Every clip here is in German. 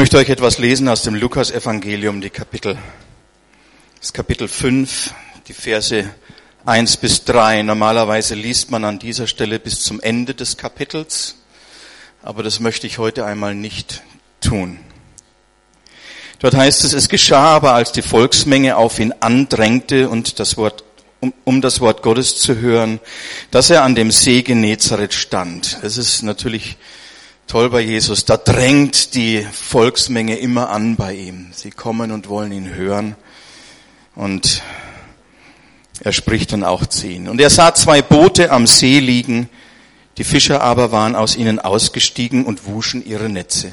möchte euch etwas lesen aus dem Lukas-Evangelium, die Kapitel, das Kapitel 5, die Verse 1 bis 3. Normalerweise liest man an dieser Stelle bis zum Ende des Kapitels, aber das möchte ich heute einmal nicht tun. Dort heißt es, es geschah aber, als die Volksmenge auf ihn andrängte und das Wort, um, um das Wort Gottes zu hören, dass er an dem See Genezareth stand. Es ist natürlich toll bei Jesus. Da drängt die Volksmenge immer an bei ihm. Sie kommen und wollen ihn hören. Und er spricht dann auch zu ihnen. Und er sah zwei Boote am See liegen. Die Fischer aber waren aus ihnen ausgestiegen und wuschen ihre Netze.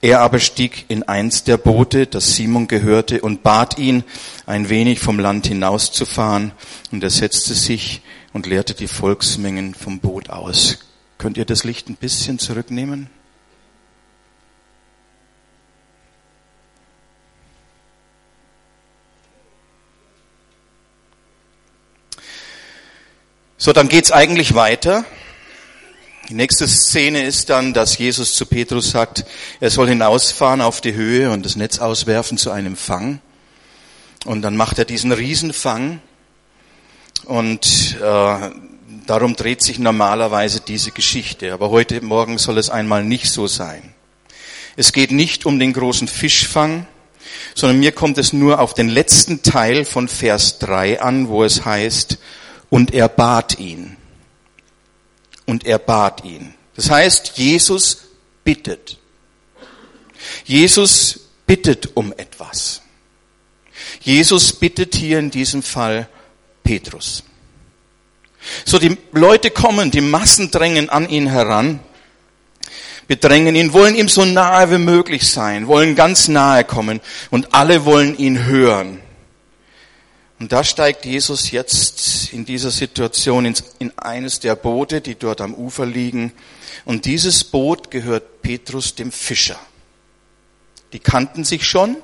Er aber stieg in eins der Boote, das Simon gehörte, und bat ihn, ein wenig vom Land hinauszufahren. Und er setzte sich und leerte die Volksmengen vom Boot aus. Könnt ihr das Licht ein bisschen zurücknehmen? So, dann geht's eigentlich weiter. Die nächste Szene ist dann, dass Jesus zu Petrus sagt, er soll hinausfahren auf die Höhe und das Netz auswerfen zu einem Fang. Und dann macht er diesen Riesenfang und äh, Darum dreht sich normalerweise diese Geschichte. Aber heute Morgen soll es einmal nicht so sein. Es geht nicht um den großen Fischfang, sondern mir kommt es nur auf den letzten Teil von Vers 3 an, wo es heißt, und er bat ihn. Und er bat ihn. Das heißt, Jesus bittet. Jesus bittet um etwas. Jesus bittet hier in diesem Fall Petrus. So die Leute kommen, die Massen drängen an ihn heran, bedrängen ihn, wollen ihm so nahe wie möglich sein, wollen ganz nahe kommen und alle wollen ihn hören. Und da steigt Jesus jetzt in dieser Situation in eines der Boote, die dort am Ufer liegen. Und dieses Boot gehört Petrus dem Fischer. Die kannten sich schon,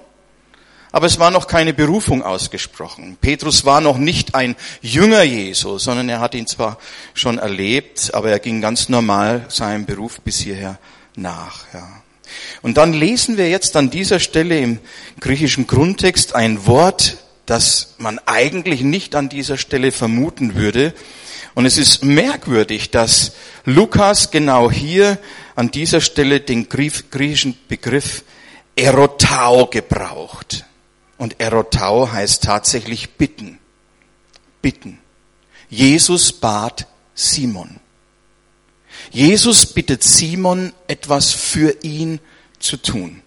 aber es war noch keine Berufung ausgesprochen. Petrus war noch nicht ein Jünger Jesu, sondern er hat ihn zwar schon erlebt, aber er ging ganz normal seinem Beruf bis hierher nach. Ja. Und dann lesen wir jetzt an dieser Stelle im griechischen Grundtext ein Wort, das man eigentlich nicht an dieser Stelle vermuten würde. Und es ist merkwürdig, dass Lukas genau hier an dieser Stelle den griechischen Begriff Erotao gebraucht. Und erotau heißt tatsächlich bitten. Bitten. Jesus bat Simon. Jesus bittet Simon, etwas für ihn zu tun.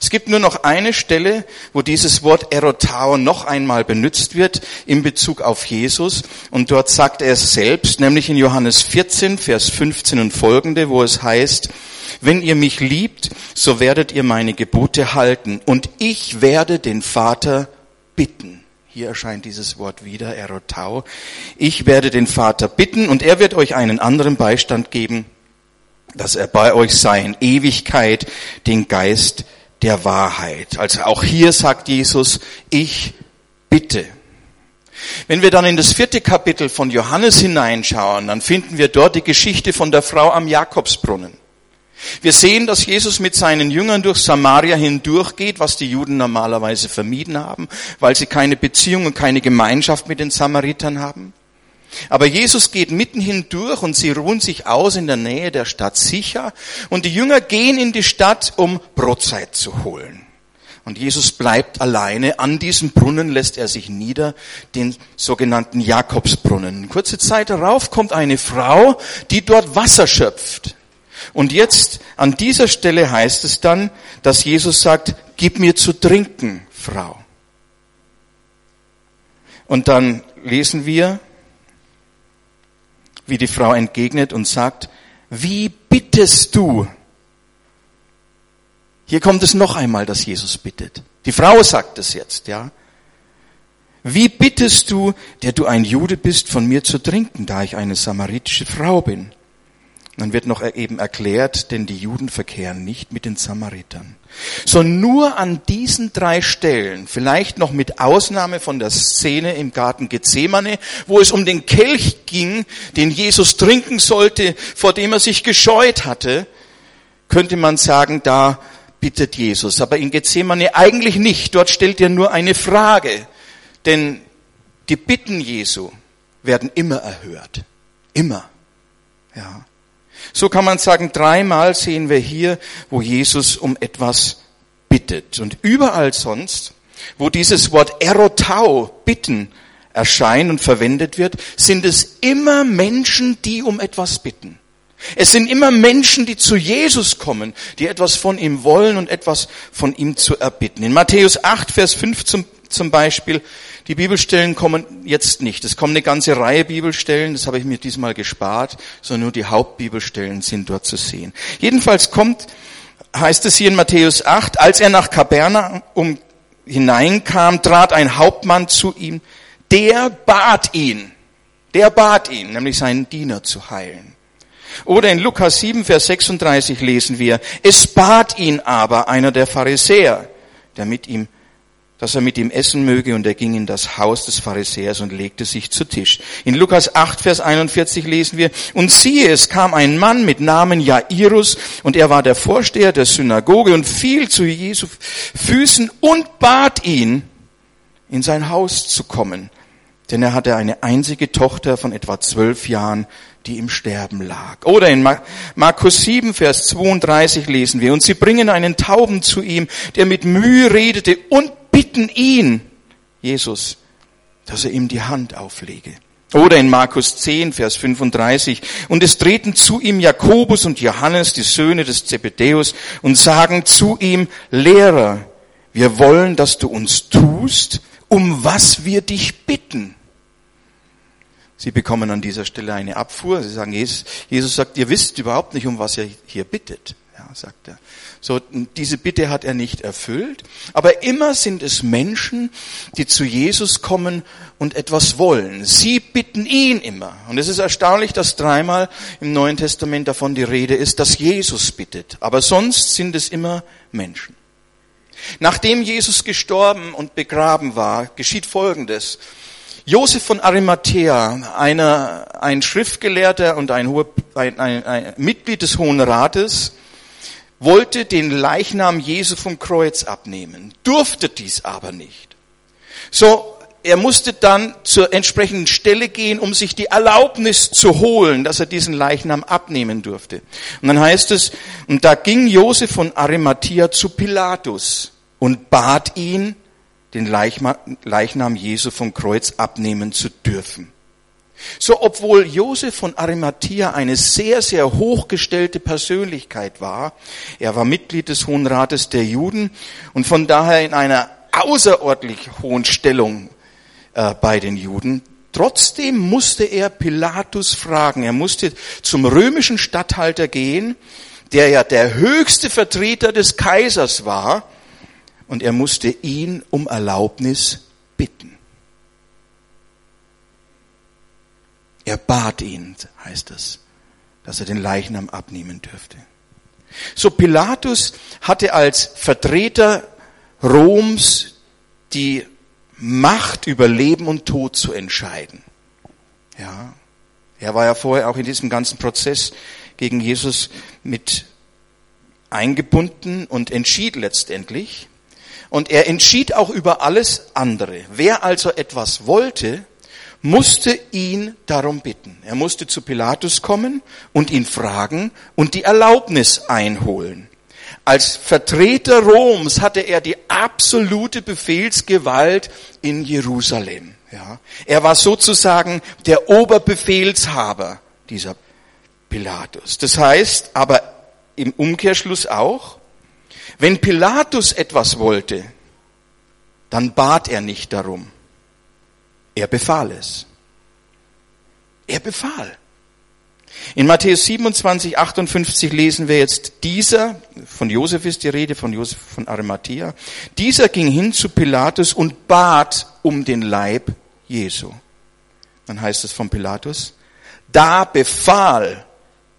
Es gibt nur noch eine Stelle, wo dieses Wort erotao noch einmal benutzt wird in Bezug auf Jesus. Und dort sagt er es selbst, nämlich in Johannes 14, Vers 15 und folgende, wo es heißt, wenn ihr mich liebt, so werdet ihr meine Gebote halten und ich werde den Vater bitten. Hier erscheint dieses Wort wieder, erotau. Ich werde den Vater bitten und er wird euch einen anderen Beistand geben, dass er bei euch sei in Ewigkeit, den Geist der Wahrheit. Also auch hier sagt Jesus, ich bitte. Wenn wir dann in das vierte Kapitel von Johannes hineinschauen, dann finden wir dort die Geschichte von der Frau am Jakobsbrunnen. Wir sehen, dass Jesus mit seinen Jüngern durch Samaria hindurchgeht, was die Juden normalerweise vermieden haben, weil sie keine Beziehung und keine Gemeinschaft mit den Samaritern haben. Aber Jesus geht mitten hindurch und sie ruhen sich aus in der Nähe der Stadt sicher und die Jünger gehen in die Stadt, um Brotzeit zu holen. Und Jesus bleibt alleine. An diesem Brunnen lässt er sich nieder, den sogenannten Jakobsbrunnen. Kurze Zeit darauf kommt eine Frau, die dort Wasser schöpft. Und jetzt an dieser Stelle heißt es dann, dass Jesus sagt, gib mir zu trinken, Frau. Und dann lesen wir, wie die Frau entgegnet und sagt, wie bittest du? Hier kommt es noch einmal, dass Jesus bittet. Die Frau sagt es jetzt, ja. Wie bittest du, der du ein Jude bist, von mir zu trinken, da ich eine samaritische Frau bin? Dann wird noch eben erklärt, denn die Juden verkehren nicht mit den Samaritern. So nur an diesen drei Stellen, vielleicht noch mit Ausnahme von der Szene im Garten Gethsemane, wo es um den Kelch ging, den Jesus trinken sollte, vor dem er sich gescheut hatte, könnte man sagen, da bittet Jesus. Aber in Gethsemane eigentlich nicht. Dort stellt er nur eine Frage. Denn die Bitten Jesu werden immer erhört. Immer. Ja. So kann man sagen, dreimal sehen wir hier, wo Jesus um etwas bittet. Und überall sonst, wo dieses Wort erotau, bitten, erscheint und verwendet wird, sind es immer Menschen, die um etwas bitten. Es sind immer Menschen, die zu Jesus kommen, die etwas von ihm wollen und etwas von ihm zu erbitten. In Matthäus 8, Vers 5 zum, Beispiel, die Bibelstellen kommen jetzt nicht. Es kommen eine ganze Reihe Bibelstellen, das habe ich mir diesmal gespart, sondern nur die Hauptbibelstellen sind dort zu sehen. Jedenfalls kommt, heißt es hier in Matthäus 8, als er nach Kapernaum hineinkam, trat ein Hauptmann zu ihm, der bat ihn, der bat ihn, nämlich seinen Diener zu heilen. Oder in Lukas 7, Vers 36 lesen wir, es bat ihn aber einer der Pharisäer, der mit ihm dass er mit ihm essen möge, und er ging in das Haus des Pharisäers und legte sich zu Tisch. In Lukas 8, Vers 41 lesen wir, und siehe, es kam ein Mann mit Namen Jairus, und er war der Vorsteher der Synagoge und fiel zu Jesu Füßen und bat ihn, in sein Haus zu kommen. Denn er hatte eine einzige Tochter von etwa zwölf Jahren, die im Sterben lag. Oder in Markus 7, Vers 32 lesen wir, und sie bringen einen Tauben zu ihm, der mit Mühe redete und bitten ihn, Jesus, dass er ihm die Hand auflege. Oder in Markus 10, Vers 35. Und es treten zu ihm Jakobus und Johannes, die Söhne des Zebedäus, und sagen zu ihm, Lehrer, wir wollen, dass du uns tust, um was wir dich bitten. Sie bekommen an dieser Stelle eine Abfuhr. Sie sagen, Jesus, Jesus sagt, ihr wisst überhaupt nicht, um was ihr hier bittet. Ja, sagt er. So, diese Bitte hat er nicht erfüllt. Aber immer sind es Menschen, die zu Jesus kommen und etwas wollen. Sie bitten ihn immer. Und es ist erstaunlich, dass dreimal im Neuen Testament davon die Rede ist, dass Jesus bittet. Aber sonst sind es immer Menschen. Nachdem Jesus gestorben und begraben war, geschieht Folgendes. Josef von Arimathea, einer, ein Schriftgelehrter und ein, hoher, ein, ein, ein Mitglied des Hohen Rates, wollte den Leichnam Jesu vom Kreuz abnehmen, durfte dies aber nicht. So, er musste dann zur entsprechenden Stelle gehen, um sich die Erlaubnis zu holen, dass er diesen Leichnam abnehmen durfte. Und dann heißt es, und da ging Josef von Arimathea zu Pilatus und bat ihn, den Leichnam Jesu vom Kreuz abnehmen zu dürfen. So, obwohl Josef von Arimathea eine sehr, sehr hochgestellte Persönlichkeit war, er war Mitglied des Hohen Rates der Juden und von daher in einer außerordentlich hohen Stellung äh, bei den Juden, trotzdem musste er Pilatus fragen, er musste zum römischen Statthalter gehen, der ja der höchste Vertreter des Kaisers war, und er musste ihn um Erlaubnis bitten. Er bat ihn, heißt es, dass er den Leichnam abnehmen dürfte. So Pilatus hatte als Vertreter Roms die Macht über Leben und Tod zu entscheiden. Ja. Er war ja vorher auch in diesem ganzen Prozess gegen Jesus mit eingebunden und entschied letztendlich. Und er entschied auch über alles andere. Wer also etwas wollte, musste ihn darum bitten. Er musste zu Pilatus kommen und ihn fragen und die Erlaubnis einholen. Als Vertreter Roms hatte er die absolute Befehlsgewalt in Jerusalem. Ja. Er war sozusagen der Oberbefehlshaber dieser Pilatus. Das heißt aber im Umkehrschluss auch, wenn Pilatus etwas wollte, dann bat er nicht darum. Er befahl es. Er befahl. In Matthäus 27, 58 lesen wir jetzt, dieser, von Josef ist die Rede, von Josef von Arimathea, dieser ging hin zu Pilatus und bat um den Leib Jesu. Dann heißt es von Pilatus, da befahl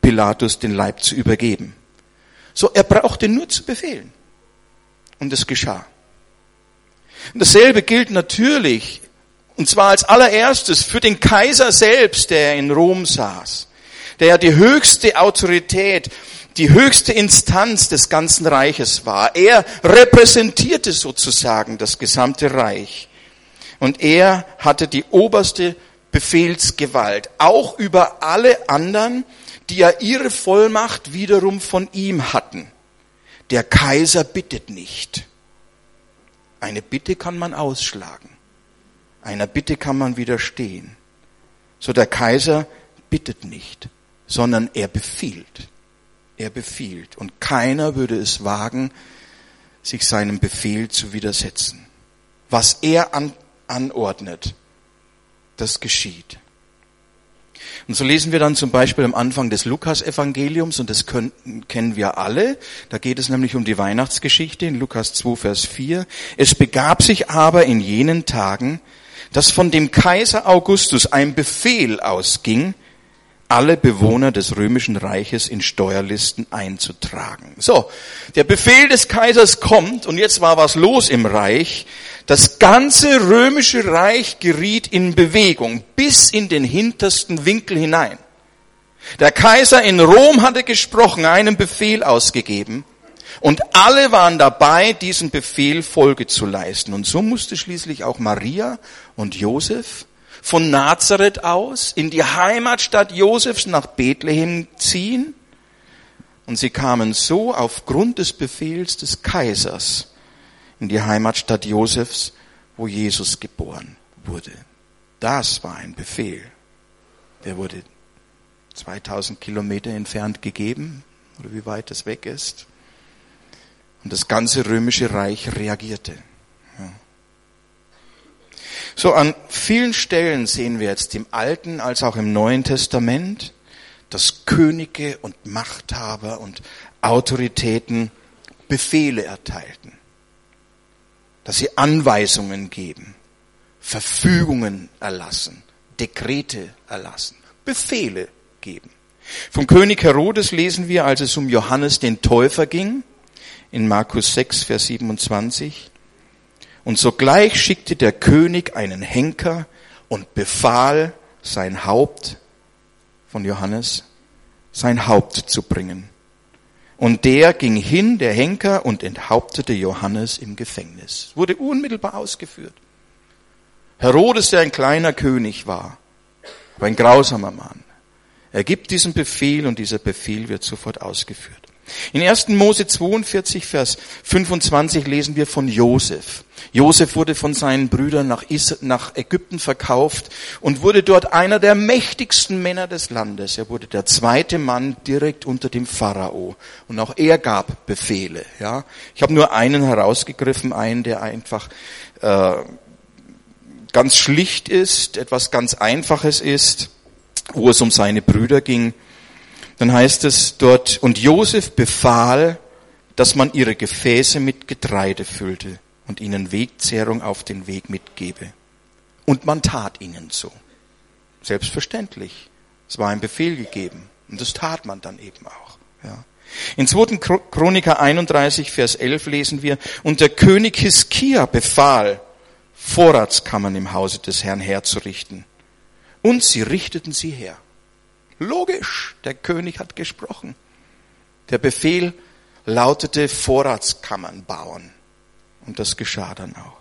Pilatus den Leib zu übergeben. So, er brauchte nur zu befehlen. Und es geschah. Und dasselbe gilt natürlich und zwar als allererstes für den Kaiser selbst, der in Rom saß, der ja die höchste Autorität, die höchste Instanz des ganzen Reiches war. Er repräsentierte sozusagen das gesamte Reich. Und er hatte die oberste Befehlsgewalt, auch über alle anderen, die ja ihre Vollmacht wiederum von ihm hatten. Der Kaiser bittet nicht. Eine Bitte kann man ausschlagen. Einer Bitte kann man widerstehen. So der Kaiser bittet nicht, sondern er befiehlt. Er befiehlt. Und keiner würde es wagen, sich seinem Befehl zu widersetzen. Was er an, anordnet, das geschieht. Und so lesen wir dann zum Beispiel am Anfang des Lukas-Evangeliums, und das können, kennen wir alle, da geht es nämlich um die Weihnachtsgeschichte in Lukas 2, Vers 4. Es begab sich aber in jenen Tagen, dass von dem Kaiser Augustus ein Befehl ausging, alle Bewohner des römischen Reiches in Steuerlisten einzutragen. So, der Befehl des Kaisers kommt und jetzt war was los im Reich. Das ganze römische Reich geriet in Bewegung bis in den hintersten Winkel hinein. Der Kaiser in Rom hatte gesprochen, einen Befehl ausgegeben und alle waren dabei, diesem Befehl Folge zu leisten. Und so musste schließlich auch Maria und Josef von Nazareth aus in die Heimatstadt Josefs nach Bethlehem ziehen. Und sie kamen so aufgrund des Befehls des Kaisers in die Heimatstadt Josefs, wo Jesus geboren wurde. Das war ein Befehl. Der wurde 2000 Kilometer entfernt gegeben, oder wie weit es weg ist. Und das ganze römische Reich reagierte. So an vielen Stellen sehen wir jetzt im Alten als auch im Neuen Testament, dass Könige und Machthaber und Autoritäten Befehle erteilten dass sie Anweisungen geben, Verfügungen erlassen, Dekrete erlassen, Befehle geben. Vom König Herodes lesen wir, als es um Johannes den Täufer ging, in Markus 6, Vers 27. Und sogleich schickte der König einen Henker und befahl, sein Haupt von Johannes, sein Haupt zu bringen. Und der ging hin, der Henker, und enthauptete Johannes im Gefängnis. Wurde unmittelbar ausgeführt. Herodes, der ein kleiner König war, aber ein grausamer Mann. Er gibt diesen Befehl und dieser Befehl wird sofort ausgeführt. In 1. Mose 42, Vers 25 lesen wir von Josef. Josef wurde von seinen Brüdern nach, nach Ägypten verkauft und wurde dort einer der mächtigsten Männer des Landes. Er wurde der zweite Mann direkt unter dem Pharao. Und auch er gab Befehle. Ja, Ich habe nur einen herausgegriffen, einen, der einfach äh, ganz schlicht ist, etwas ganz Einfaches ist, wo es um seine Brüder ging dann heißt es dort, und Josef befahl, dass man ihre Gefäße mit Getreide füllte und ihnen Wegzehrung auf den Weg mitgebe. Und man tat ihnen so. Selbstverständlich. Es war ein Befehl gegeben. Und das tat man dann eben auch. Ja. In 2. Chroniker 31, Vers 11 lesen wir, und der König Hiskia befahl, Vorratskammern im Hause des Herrn herzurichten. Und sie richteten sie her. Logisch, der König hat gesprochen. Der Befehl lautete Vorratskammern bauen. Und das geschah dann auch.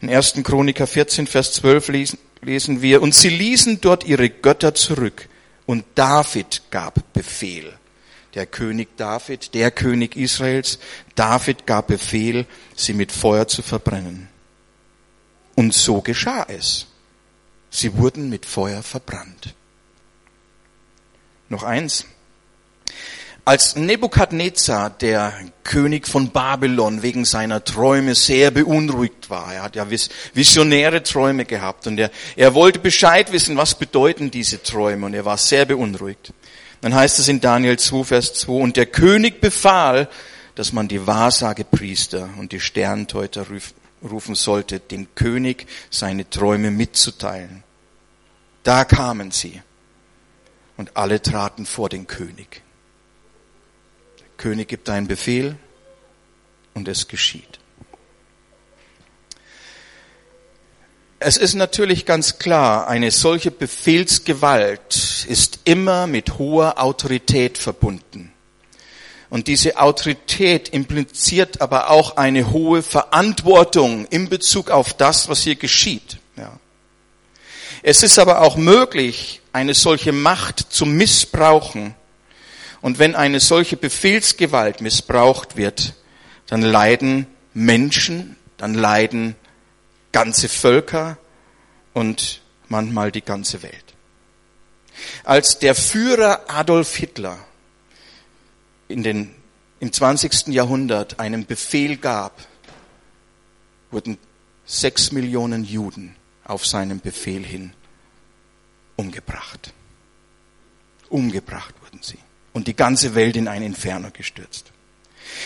In 1. Chroniker 14, Vers 12 lesen, lesen wir, und sie ließen dort ihre Götter zurück, und David gab Befehl. Der König David, der König Israels, David gab Befehl, sie mit Feuer zu verbrennen. Und so geschah es. Sie wurden mit Feuer verbrannt. Noch eins. Als Nebukadnezar, der König von Babylon, wegen seiner Träume sehr beunruhigt war, er hat ja visionäre Träume gehabt und er, er wollte Bescheid wissen, was bedeuten diese Träume und er war sehr beunruhigt. Dann heißt es in Daniel 2, Vers 2, und der König befahl, dass man die Wahrsagepriester und die Sternteuter rufen sollte, dem König seine Träume mitzuteilen. Da kamen sie und alle traten vor den König. Der König gibt einen Befehl und es geschieht. Es ist natürlich ganz klar, eine solche Befehlsgewalt ist immer mit hoher Autorität verbunden. Und diese Autorität impliziert aber auch eine hohe Verantwortung in Bezug auf das, was hier geschieht. Ja. Es ist aber auch möglich, eine solche Macht zu missbrauchen. Und wenn eine solche Befehlsgewalt missbraucht wird, dann leiden Menschen, dann leiden ganze Völker und manchmal die ganze Welt. Als der Führer Adolf Hitler in den, im 20. Jahrhundert einen Befehl gab, wurden sechs Millionen Juden auf seinen Befehl hin umgebracht. Umgebracht wurden sie. Und die ganze Welt in ein Inferno gestürzt.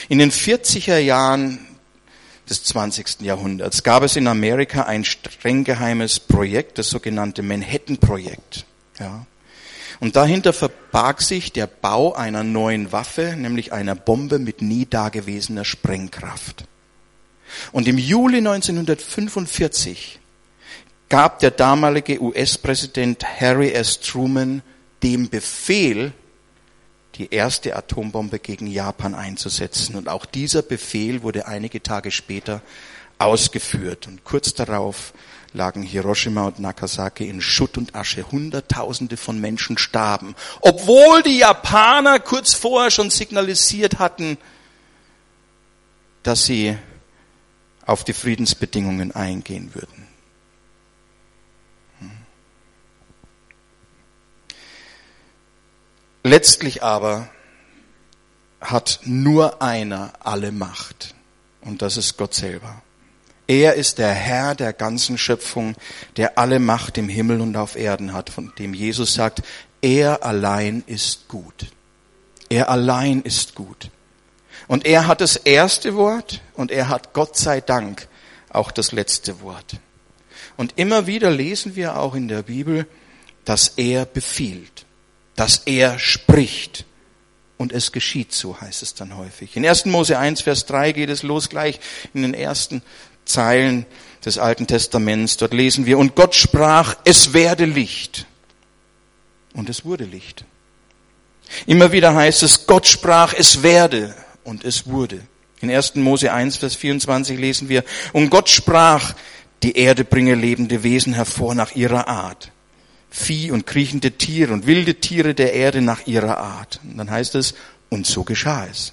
In den 40er Jahren des 20. Jahrhunderts gab es in Amerika ein streng geheimes Projekt, das sogenannte Manhattan-Projekt. Ja. Und dahinter verbarg sich der Bau einer neuen Waffe, nämlich einer Bombe mit nie dagewesener Sprengkraft. Und im Juli 1945 gab der damalige US-Präsident Harry S. Truman dem Befehl, die erste Atombombe gegen Japan einzusetzen. Und auch dieser Befehl wurde einige Tage später ausgeführt. Und kurz darauf lagen Hiroshima und Nagasaki in Schutt und Asche. Hunderttausende von Menschen starben, obwohl die Japaner kurz vorher schon signalisiert hatten, dass sie auf die Friedensbedingungen eingehen würden. Letztlich aber hat nur einer alle Macht und das ist Gott selber. Er ist der Herr der ganzen Schöpfung, der alle Macht im Himmel und auf Erden hat, von dem Jesus sagt, er allein ist gut. Er allein ist gut. Und er hat das erste Wort und er hat Gott sei Dank auch das letzte Wort. Und immer wieder lesen wir auch in der Bibel, dass er befiehlt, dass er spricht. Und es geschieht so, heißt es dann häufig. In 1. Mose 1, Vers 3 geht es los gleich in den ersten Zeilen des Alten Testaments. Dort lesen wir, und Gott sprach, es werde Licht. Und es wurde Licht. Immer wieder heißt es, Gott sprach, es werde. Und es wurde. In 1. Mose 1, Vers 24 lesen wir, und Gott sprach, die Erde bringe lebende Wesen hervor nach ihrer Art. Vieh und kriechende Tiere und wilde Tiere der Erde nach ihrer Art. Und dann heißt es, und so geschah es.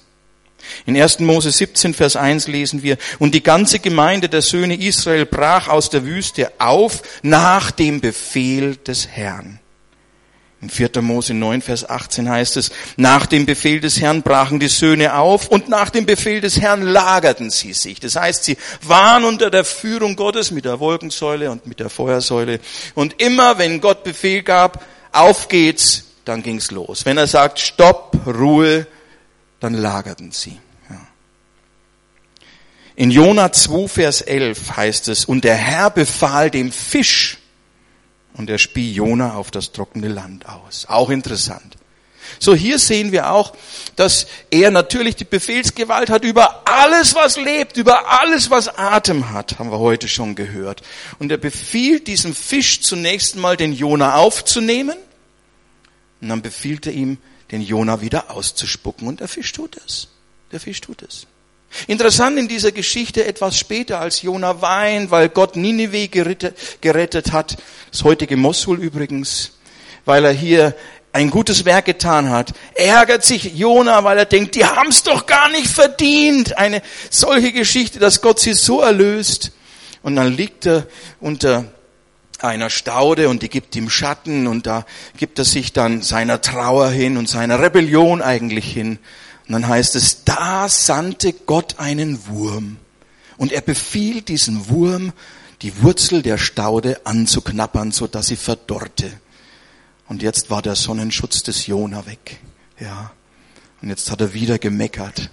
In 1. Mose 17, Vers 1 lesen wir, und die ganze Gemeinde der Söhne Israel brach aus der Wüste auf nach dem Befehl des Herrn. In 4. Mose 9, Vers 18 heißt es, nach dem Befehl des Herrn brachen die Söhne auf und nach dem Befehl des Herrn lagerten sie sich. Das heißt, sie waren unter der Führung Gottes mit der Wolkensäule und mit der Feuersäule. Und immer wenn Gott Befehl gab, auf geht's, dann ging's los. Wenn er sagt, Stopp, Ruhe, dann lagerten sie. In Jona 2, Vers 11 heißt es, und der Herr befahl dem Fisch, und er spie Jona auf das trockene Land aus. Auch interessant. So, hier sehen wir auch, dass er natürlich die Befehlsgewalt hat über alles, was lebt, über alles, was Atem hat, haben wir heute schon gehört. Und er befiehlt diesem Fisch zunächst mal den Jona aufzunehmen. Und dann befiehlt er ihm, den Jona wieder auszuspucken. Und der Fisch tut es. Der Fisch tut es. Interessant in dieser Geschichte etwas später, als Jona weint, weil Gott gerettet, gerettet hat, das heutige Mosul übrigens, weil er hier ein gutes Werk getan hat, ärgert sich Jona, weil er denkt, die haben's doch gar nicht verdient. Eine solche Geschichte, dass Gott sie so erlöst. Und dann liegt er unter einer Staude und die gibt ihm Schatten und da gibt er sich dann seiner Trauer hin und seiner Rebellion eigentlich hin. Und dann heißt es, da sandte Gott einen Wurm und er befiehlt diesen Wurm, die Wurzel der Staude anzuknappern, so dass sie verdorrte. Und jetzt war der Sonnenschutz des Jona weg. Ja. Und jetzt hat er wieder gemeckert.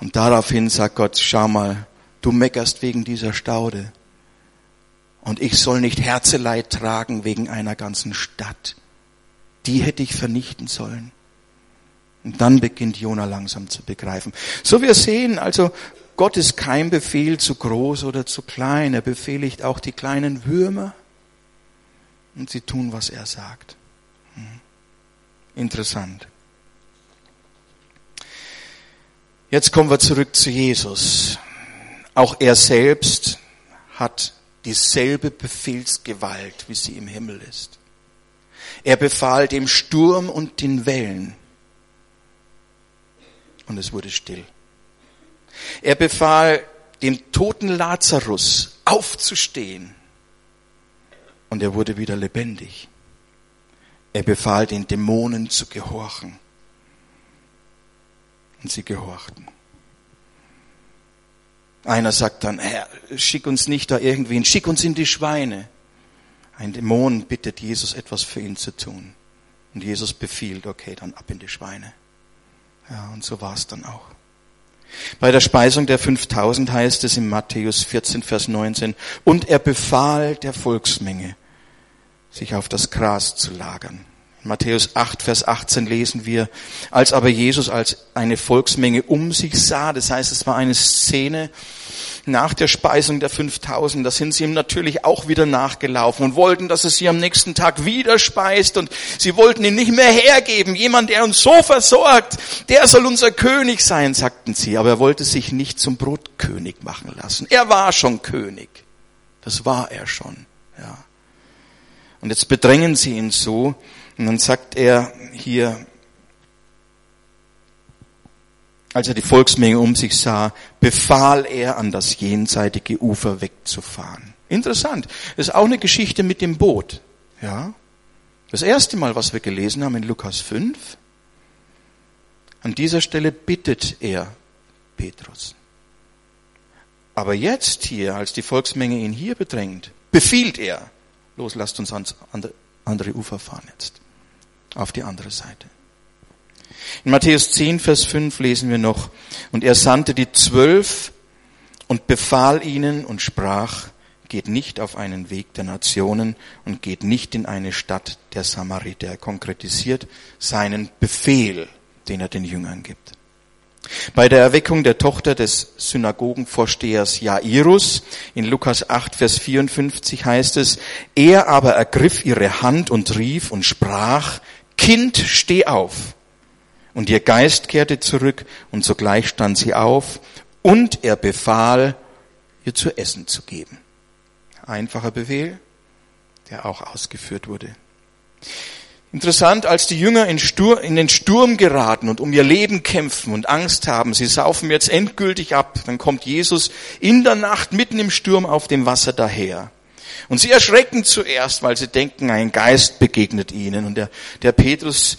Und daraufhin sagt Gott, schau mal, du meckerst wegen dieser Staude. Und ich soll nicht Herzeleid tragen wegen einer ganzen Stadt. Die hätte ich vernichten sollen. Und dann beginnt Jona langsam zu begreifen. So wir sehen also, Gott ist kein Befehl zu groß oder zu klein. Er befehligt auch die kleinen Würmer und sie tun, was er sagt. Hm. Interessant. Jetzt kommen wir zurück zu Jesus. Auch er selbst hat dieselbe Befehlsgewalt, wie sie im Himmel ist. Er befahl dem Sturm und den Wellen. Und es wurde still. Er befahl dem toten Lazarus aufzustehen. Und er wurde wieder lebendig. Er befahl den Dämonen zu gehorchen. Und sie gehorchten. Einer sagt dann, Herr, schick uns nicht da irgendwen, schick uns in die Schweine. Ein Dämon bittet Jesus etwas für ihn zu tun. Und Jesus befiehlt, okay, dann ab in die Schweine. Ja, und so war es dann auch. Bei der Speisung der 5000 heißt es in Matthäus 14, Vers 19, und er befahl der Volksmenge, sich auf das Gras zu lagern. Matthäus 8, Vers 18 lesen wir, als aber Jesus als eine Volksmenge um sich sah, das heißt, es war eine Szene nach der Speisung der 5000, da sind sie ihm natürlich auch wieder nachgelaufen und wollten, dass er sie am nächsten Tag wieder speist und sie wollten ihn nicht mehr hergeben. Jemand, der uns so versorgt, der soll unser König sein, sagten sie, aber er wollte sich nicht zum Brotkönig machen lassen. Er war schon König. Das war er schon, ja. Und jetzt bedrängen sie ihn so, und dann sagt er hier, als er die Volksmenge um sich sah, befahl er, an das jenseitige Ufer wegzufahren. Interessant. Das ist auch eine Geschichte mit dem Boot. Ja. Das erste Mal, was wir gelesen haben in Lukas 5. An dieser Stelle bittet er Petrus. Aber jetzt hier, als die Volksmenge ihn hier bedrängt, befiehlt er, los, lasst uns ans andere Ufer fahren jetzt auf die andere Seite. In Matthäus 10, Vers 5 lesen wir noch, und er sandte die Zwölf und befahl ihnen und sprach, geht nicht auf einen Weg der Nationen und geht nicht in eine Stadt der Samariter. Er konkretisiert seinen Befehl, den er den Jüngern gibt. Bei der Erweckung der Tochter des Synagogenvorstehers Jairus in Lukas 8, Vers 54 heißt es, er aber ergriff ihre Hand und rief und sprach, Kind, steh auf. Und ihr Geist kehrte zurück und sogleich stand sie auf und er befahl, ihr zu essen zu geben. Einfacher Befehl, der auch ausgeführt wurde. Interessant, als die Jünger in, Stur in, den Sturm geraten und um ihr Leben kämpfen und Angst haben, sie saufen jetzt endgültig ab, dann kommt Jesus in der Nacht mitten im Sturm auf dem Wasser daher. Und sie erschrecken zuerst, weil sie denken, ein Geist begegnet ihnen. Und der, der Petrus,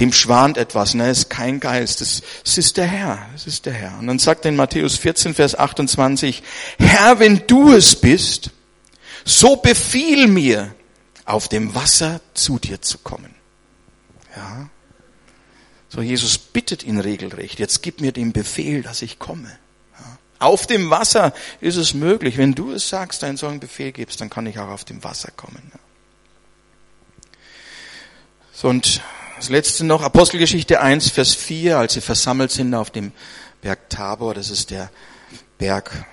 dem schwant etwas. Ne, es ist kein Geist, es, es ist der Herr, es ist der Herr. Und dann sagt er in Matthäus 14, Vers 28, Herr, wenn du es bist, so befiehl mir, auf dem Wasser zu dir zu kommen. Ja. So, Jesus bittet ihn regelrecht, jetzt gib mir den Befehl, dass ich komme. Auf dem Wasser ist es möglich. Wenn du es sagst, einen solchen Befehl gibst, dann kann ich auch auf dem Wasser kommen. So, und das letzte noch, Apostelgeschichte 1, Vers 4, als sie versammelt sind auf dem Berg Tabor, das ist der Berg,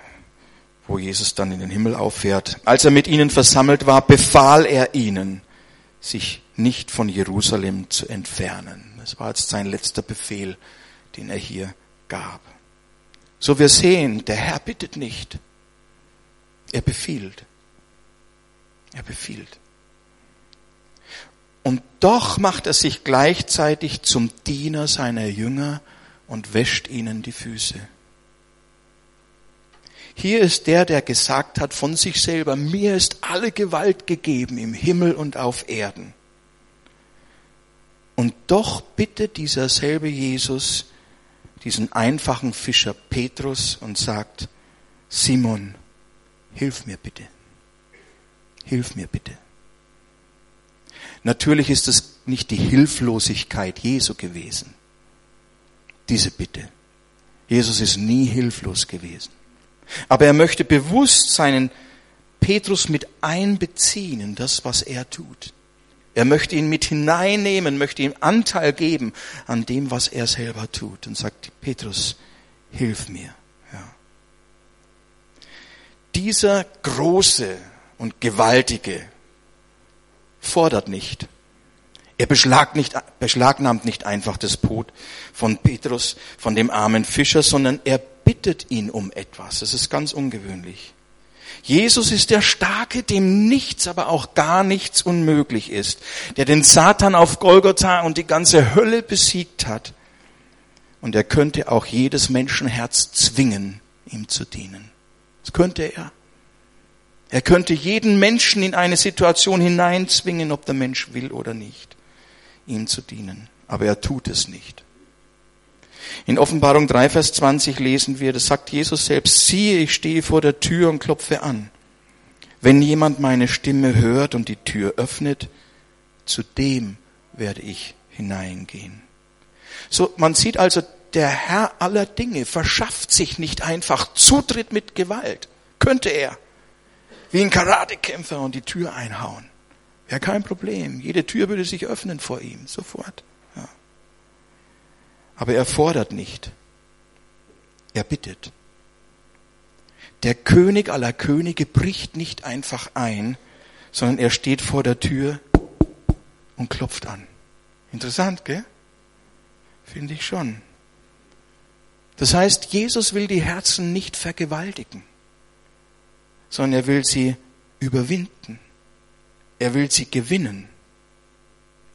wo Jesus dann in den Himmel auffährt. Als er mit ihnen versammelt war, befahl er ihnen, sich nicht von Jerusalem zu entfernen. Das war jetzt sein letzter Befehl, den er hier gab. So wir sehen, der Herr bittet nicht. Er befiehlt. Er befiehlt. Und doch macht er sich gleichzeitig zum Diener seiner Jünger und wäscht ihnen die Füße. Hier ist der, der gesagt hat von sich selber, mir ist alle Gewalt gegeben im Himmel und auf Erden. Und doch bittet dieser selbe Jesus, diesen einfachen Fischer Petrus und sagt, Simon, hilf mir bitte. Hilf mir bitte. Natürlich ist es nicht die Hilflosigkeit Jesu gewesen, diese Bitte. Jesus ist nie hilflos gewesen. Aber er möchte bewusst seinen Petrus mit einbeziehen in das, was er tut. Er möchte ihn mit hineinnehmen, möchte ihm Anteil geben an dem, was er selber tut und sagt, Petrus, hilf mir. Ja. dieser große und gewaltige fordert nicht. Er beschlagnahmt nicht einfach das Boot von Petrus, von dem armen Fischer, sondern er bittet ihn um etwas. Das ist ganz ungewöhnlich. Jesus ist der Starke, dem nichts, aber auch gar nichts unmöglich ist, der den Satan auf Golgotha und die ganze Hölle besiegt hat. Und er könnte auch jedes Menschenherz zwingen, ihm zu dienen. Das könnte er. Er könnte jeden Menschen in eine Situation hineinzwingen, ob der Mensch will oder nicht, ihm zu dienen. Aber er tut es nicht. In Offenbarung 3, Vers 20 lesen wir, das sagt Jesus selbst, siehe, ich stehe vor der Tür und klopfe an. Wenn jemand meine Stimme hört und die Tür öffnet, zu dem werde ich hineingehen. So, man sieht also, der Herr aller Dinge verschafft sich nicht einfach Zutritt mit Gewalt. Könnte er. Wie ein Karatekämpfer und die Tür einhauen. Wäre kein Problem. Jede Tür würde sich öffnen vor ihm, sofort. Ja. Aber er fordert nicht. Er bittet. Der König aller Könige bricht nicht einfach ein, sondern er steht vor der Tür und klopft an. Interessant, gell? Finde ich schon. Das heißt, Jesus will die Herzen nicht vergewaltigen, sondern er will sie überwinden. Er will sie gewinnen.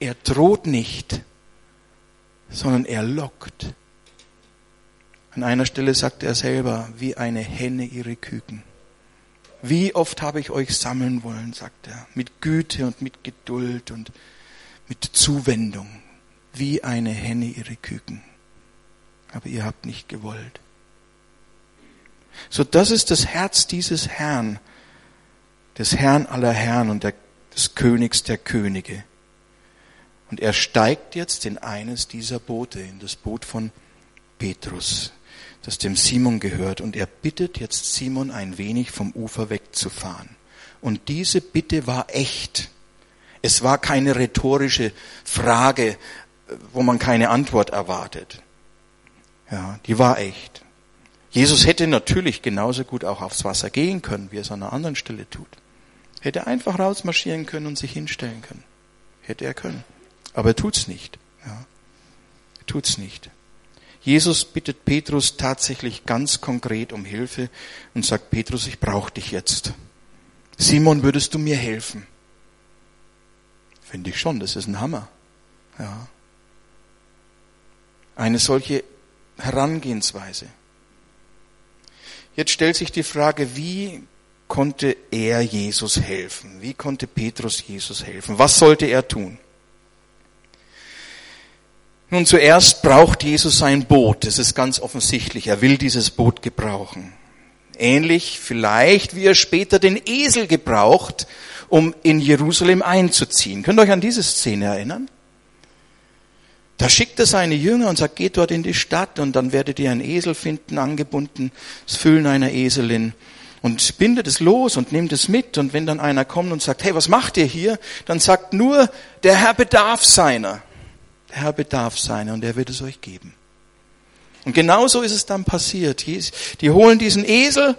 Er droht nicht, sondern er lockt. An einer Stelle sagt er selber, wie eine Henne ihre Küken. Wie oft habe ich euch sammeln wollen, sagt er, mit Güte und mit Geduld und mit Zuwendung, wie eine Henne ihre Küken aber ihr habt nicht gewollt. So, das ist das Herz dieses Herrn, des Herrn aller Herren und der, des Königs der Könige. Und er steigt jetzt in eines dieser Boote, in das Boot von Petrus, das dem Simon gehört. Und er bittet jetzt Simon ein wenig vom Ufer wegzufahren. Und diese Bitte war echt. Es war keine rhetorische Frage, wo man keine Antwort erwartet. Ja, die war echt. Jesus hätte natürlich genauso gut auch aufs Wasser gehen können, wie er es an einer anderen Stelle tut. Hätte einfach rausmarschieren können und sich hinstellen können. Hätte er können. Aber er tut's nicht. Ja. Er tut's nicht. Jesus bittet Petrus tatsächlich ganz konkret um Hilfe und sagt, Petrus, ich brauche dich jetzt. Simon, würdest du mir helfen? Finde ich schon, das ist ein Hammer. Ja. Eine solche Herangehensweise. Jetzt stellt sich die Frage, wie konnte er Jesus helfen? Wie konnte Petrus Jesus helfen? Was sollte er tun? Nun, zuerst braucht Jesus ein Boot. Das ist ganz offensichtlich. Er will dieses Boot gebrauchen. Ähnlich vielleicht, wie er später den Esel gebraucht, um in Jerusalem einzuziehen. Könnt ihr euch an diese Szene erinnern? Da schickt er seine Jünger und sagt, geht dort in die Stadt und dann werdet ihr einen Esel finden, angebunden, das Füllen einer Eselin. Und bindet es los und nehmt es mit. Und wenn dann einer kommt und sagt, hey, was macht ihr hier? Dann sagt nur, der Herr bedarf seiner. Der Herr bedarf seiner und er wird es euch geben. Und genauso ist es dann passiert. Die holen diesen Esel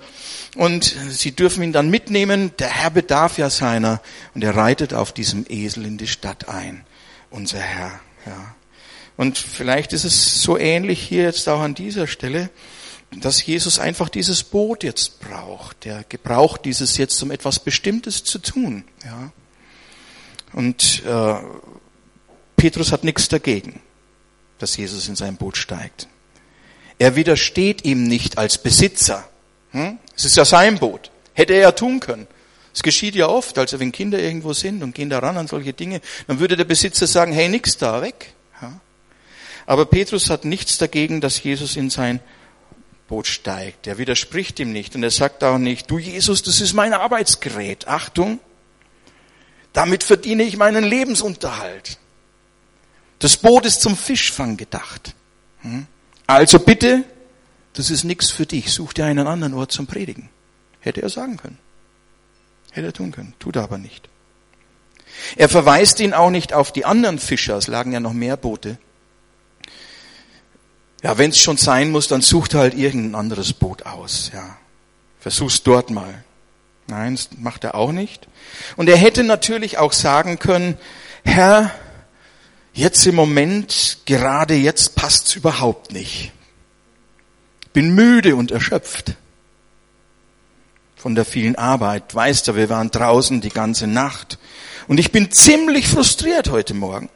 und sie dürfen ihn dann mitnehmen. Der Herr bedarf ja seiner und er reitet auf diesem Esel in die Stadt ein. Unser Herr, ja. Und vielleicht ist es so ähnlich hier jetzt auch an dieser Stelle, dass Jesus einfach dieses Boot jetzt braucht. Er gebraucht dieses jetzt, um etwas Bestimmtes zu tun. Ja. Und äh, Petrus hat nichts dagegen, dass Jesus in sein Boot steigt. Er widersteht ihm nicht als Besitzer. Hm? Es ist ja sein Boot. Hätte er ja tun können. Es geschieht ja oft, also wenn Kinder irgendwo sind und gehen da ran an solche Dinge, dann würde der Besitzer sagen, hey, nix da, weg. Aber Petrus hat nichts dagegen, dass Jesus in sein Boot steigt. Er widerspricht ihm nicht und er sagt auch nicht, du Jesus, das ist mein Arbeitsgerät. Achtung, damit verdiene ich meinen Lebensunterhalt. Das Boot ist zum Fischfang gedacht. Hm? Also bitte, das ist nichts für dich. Such dir einen anderen Ort zum Predigen. Hätte er sagen können. Hätte er tun können. Tut er aber nicht. Er verweist ihn auch nicht auf die anderen Fischer. Es lagen ja noch mehr Boote ja, wenn es schon sein muss, dann sucht halt irgendein anderes Boot aus. Ja, versuch's dort mal. Nein, das macht er auch nicht. Und er hätte natürlich auch sagen können, Herr, jetzt im Moment, gerade jetzt passt's überhaupt nicht. Bin müde und erschöpft von der vielen Arbeit. Weißt du, wir waren draußen die ganze Nacht. Und ich bin ziemlich frustriert heute Morgen,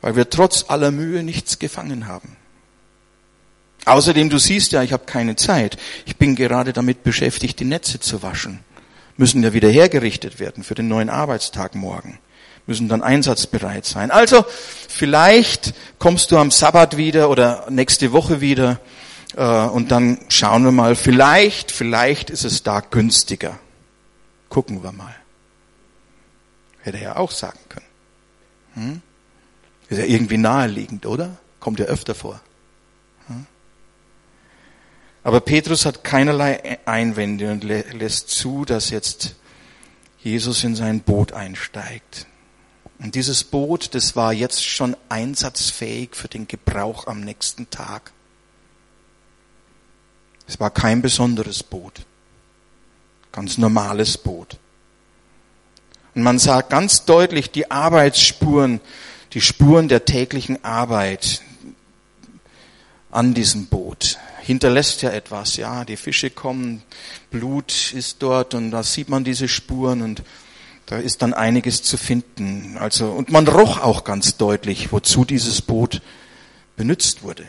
weil wir trotz aller Mühe nichts gefangen haben. Außerdem, du siehst ja, ich habe keine Zeit. Ich bin gerade damit beschäftigt, die Netze zu waschen. Müssen ja wieder hergerichtet werden für den neuen Arbeitstag morgen. Müssen dann einsatzbereit sein. Also, vielleicht kommst du am Sabbat wieder oder nächste Woche wieder äh, und dann schauen wir mal. Vielleicht, vielleicht ist es da günstiger. Gucken wir mal. Hätte er ja auch sagen können. Hm? Ist ja irgendwie naheliegend, oder? Kommt ja öfter vor. Aber Petrus hat keinerlei Einwände und lä lässt zu, dass jetzt Jesus in sein Boot einsteigt. Und dieses Boot, das war jetzt schon einsatzfähig für den Gebrauch am nächsten Tag. Es war kein besonderes Boot. Ganz normales Boot. Und man sah ganz deutlich die Arbeitsspuren, die Spuren der täglichen Arbeit an diesem Boot. Hinterlässt ja etwas, ja, die Fische kommen, Blut ist dort und da sieht man diese Spuren und da ist dann einiges zu finden. Also, und man roch auch ganz deutlich, wozu dieses Boot benutzt wurde.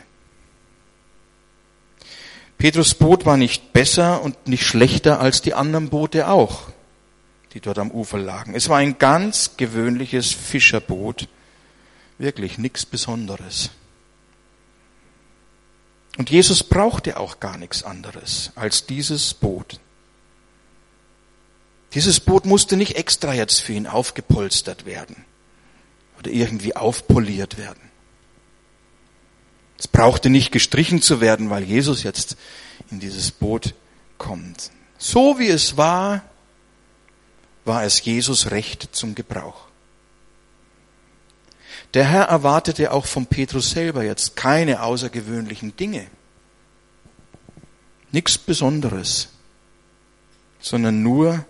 Petrus Boot war nicht besser und nicht schlechter als die anderen Boote auch die dort am Ufer lagen. Es war ein ganz gewöhnliches Fischerboot, wirklich nichts Besonderes. Und Jesus brauchte auch gar nichts anderes als dieses Boot. Dieses Boot musste nicht extra jetzt für ihn aufgepolstert werden oder irgendwie aufpoliert werden. Es brauchte nicht gestrichen zu werden, weil Jesus jetzt in dieses Boot kommt. So wie es war, war es Jesus recht zum Gebrauch. Der Herr erwartete auch von Petrus selber jetzt keine außergewöhnlichen Dinge. Nichts Besonderes, sondern nur,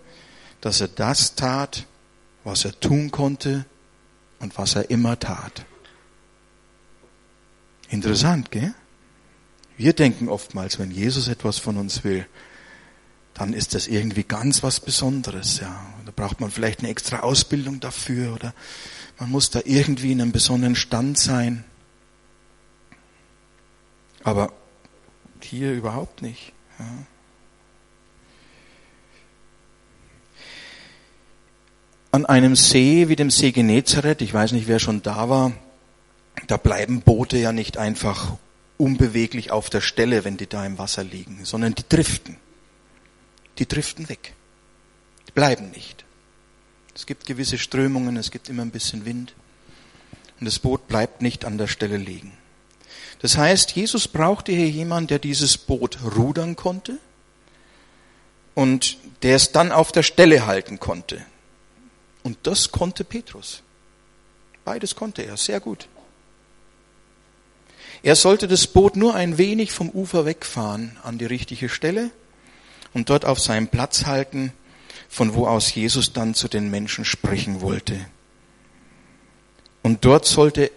dass er das tat, was er tun konnte und was er immer tat. Interessant, gell? Wir denken oftmals, wenn Jesus etwas von uns will, dann ist das irgendwie ganz was Besonderes, ja. Da braucht man vielleicht eine extra Ausbildung dafür oder man muss da irgendwie in einem besonderen Stand sein. Aber hier überhaupt nicht. Ja. An einem See wie dem See Genezareth, ich weiß nicht, wer schon da war, da bleiben Boote ja nicht einfach unbeweglich auf der Stelle, wenn die da im Wasser liegen, sondern die driften die driften weg. Die bleiben nicht. Es gibt gewisse Strömungen, es gibt immer ein bisschen Wind. Und das Boot bleibt nicht an der Stelle liegen. Das heißt, Jesus brauchte hier jemanden, der dieses Boot rudern konnte und der es dann auf der Stelle halten konnte. Und das konnte Petrus. Beides konnte er sehr gut. Er sollte das Boot nur ein wenig vom Ufer wegfahren an die richtige Stelle und dort auf seinem Platz halten, von wo aus Jesus dann zu den Menschen sprechen wollte. Und dort sollte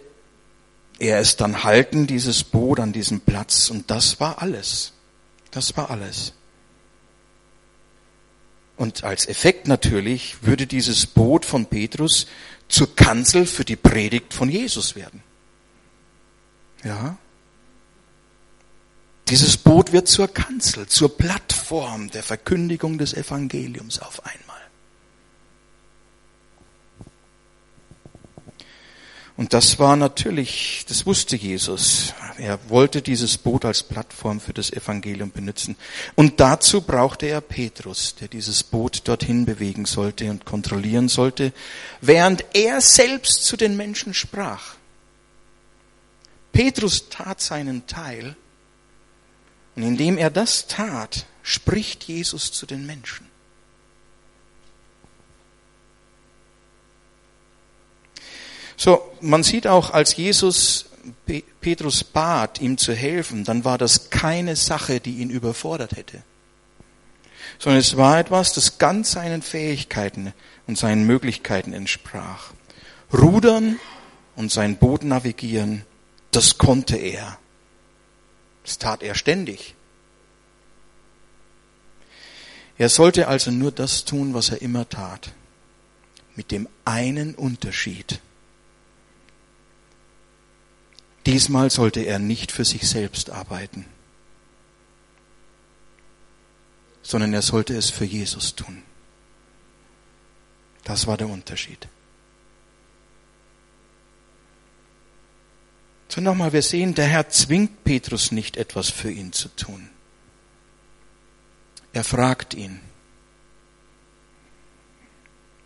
er es dann halten, dieses Boot an diesem Platz. Und das war alles. Das war alles. Und als Effekt natürlich würde dieses Boot von Petrus zur Kanzel für die Predigt von Jesus werden. Ja, dieses Boot wird zur Kanzel, zur Plattform der Verkündigung des Evangeliums auf einmal. Und das war natürlich, das wusste Jesus. Er wollte dieses Boot als Plattform für das Evangelium benutzen. Und dazu brauchte er Petrus, der dieses Boot dorthin bewegen sollte und kontrollieren sollte, während er selbst zu den Menschen sprach. Petrus tat seinen Teil und indem er das tat, spricht Jesus zu den Menschen. So, man sieht auch, als Jesus Petrus bat, ihm zu helfen, dann war das keine Sache, die ihn überfordert hätte. sondern es war etwas, das ganz seinen Fähigkeiten und seinen Möglichkeiten entsprach. Rudern und sein Boot navigieren, das konnte er. Das tat er ständig. Er sollte also nur das tun, was er immer tat. Mit dem einen Unterschied. Diesmal sollte er nicht für sich selbst arbeiten, sondern er sollte es für Jesus tun. Das war der Unterschied. So nochmal, wir sehen, der Herr zwingt Petrus nicht etwas für ihn zu tun. Er fragt ihn.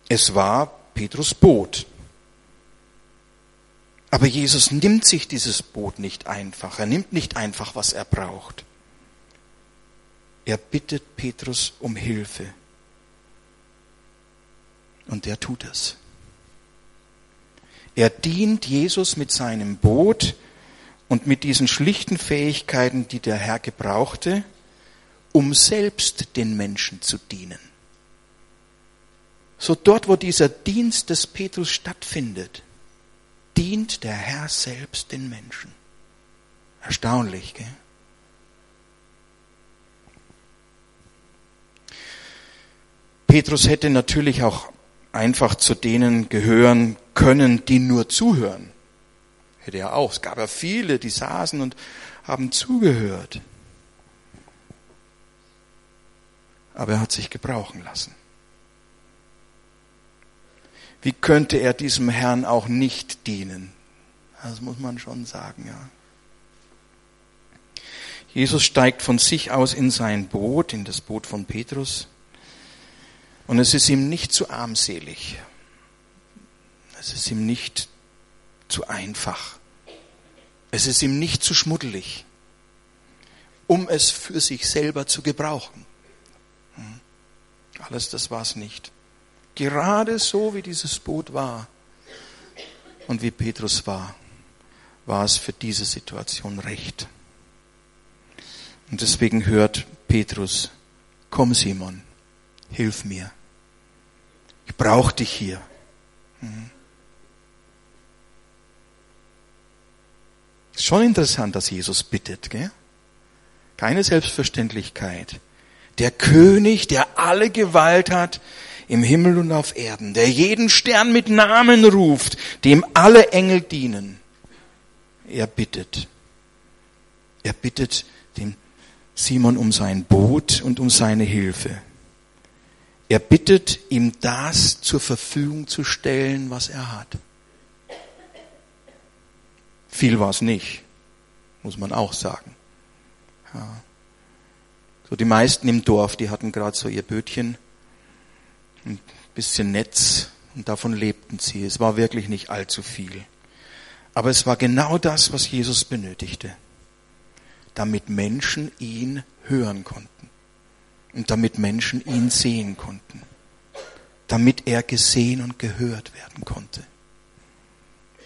Es war Petrus Boot. Aber Jesus nimmt sich dieses Boot nicht einfach. Er nimmt nicht einfach, was er braucht. Er bittet Petrus um Hilfe. Und er tut es. Er dient Jesus mit seinem Boot und mit diesen schlichten Fähigkeiten, die der Herr gebrauchte, um selbst den Menschen zu dienen. So dort, wo dieser Dienst des Petrus stattfindet, dient der Herr selbst den Menschen. Erstaunlich, gell? Petrus hätte natürlich auch einfach zu denen gehören können, die nur zuhören. Hätte er auch. Es gab ja viele, die saßen und haben zugehört. Aber er hat sich gebrauchen lassen. Wie könnte er diesem Herrn auch nicht dienen? Das muss man schon sagen, ja. Jesus steigt von sich aus in sein Boot, in das Boot von Petrus. Und es ist ihm nicht zu armselig. Es ist ihm nicht zu einfach. Es ist ihm nicht zu schmuddelig, um es für sich selber zu gebrauchen. Hm. Alles das war es nicht. Gerade so wie dieses Boot war und wie Petrus war, war es für diese Situation recht. Und deswegen hört Petrus, komm Simon, hilf mir. Ich brauche dich hier. Mhm. Schon interessant, dass Jesus bittet, gell? Keine Selbstverständlichkeit. Der König, der alle Gewalt hat im Himmel und auf Erden, der jeden Stern mit Namen ruft, dem alle Engel dienen. Er bittet. Er bittet dem Simon um sein Boot und um seine Hilfe. Er bittet, ihm das zur Verfügung zu stellen, was er hat. Viel war es nicht, muss man auch sagen. Ja. So die meisten im Dorf, die hatten gerade so ihr Bötchen, ein bisschen Netz und davon lebten sie. Es war wirklich nicht allzu viel. Aber es war genau das, was Jesus benötigte, damit Menschen ihn hören konnten und damit Menschen ihn sehen konnten, damit er gesehen und gehört werden konnte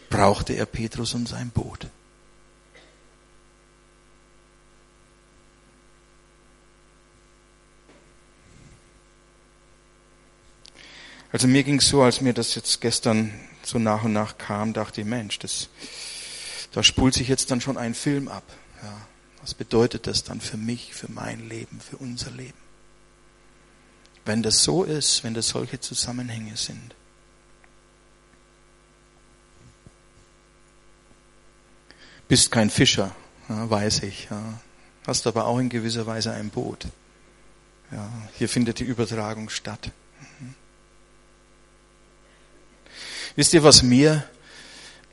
brauchte er Petrus und sein Boot. Also mir ging es so, als mir das jetzt gestern so nach und nach kam, dachte ich, Mensch, das, da spult sich jetzt dann schon ein Film ab. Ja, was bedeutet das dann für mich, für mein Leben, für unser Leben? Wenn das so ist, wenn das solche Zusammenhänge sind. Bist kein Fischer, ja, weiß ich. Ja. Hast aber auch in gewisser Weise ein Boot. Ja, hier findet die Übertragung statt. Mhm. Wisst ihr, was mir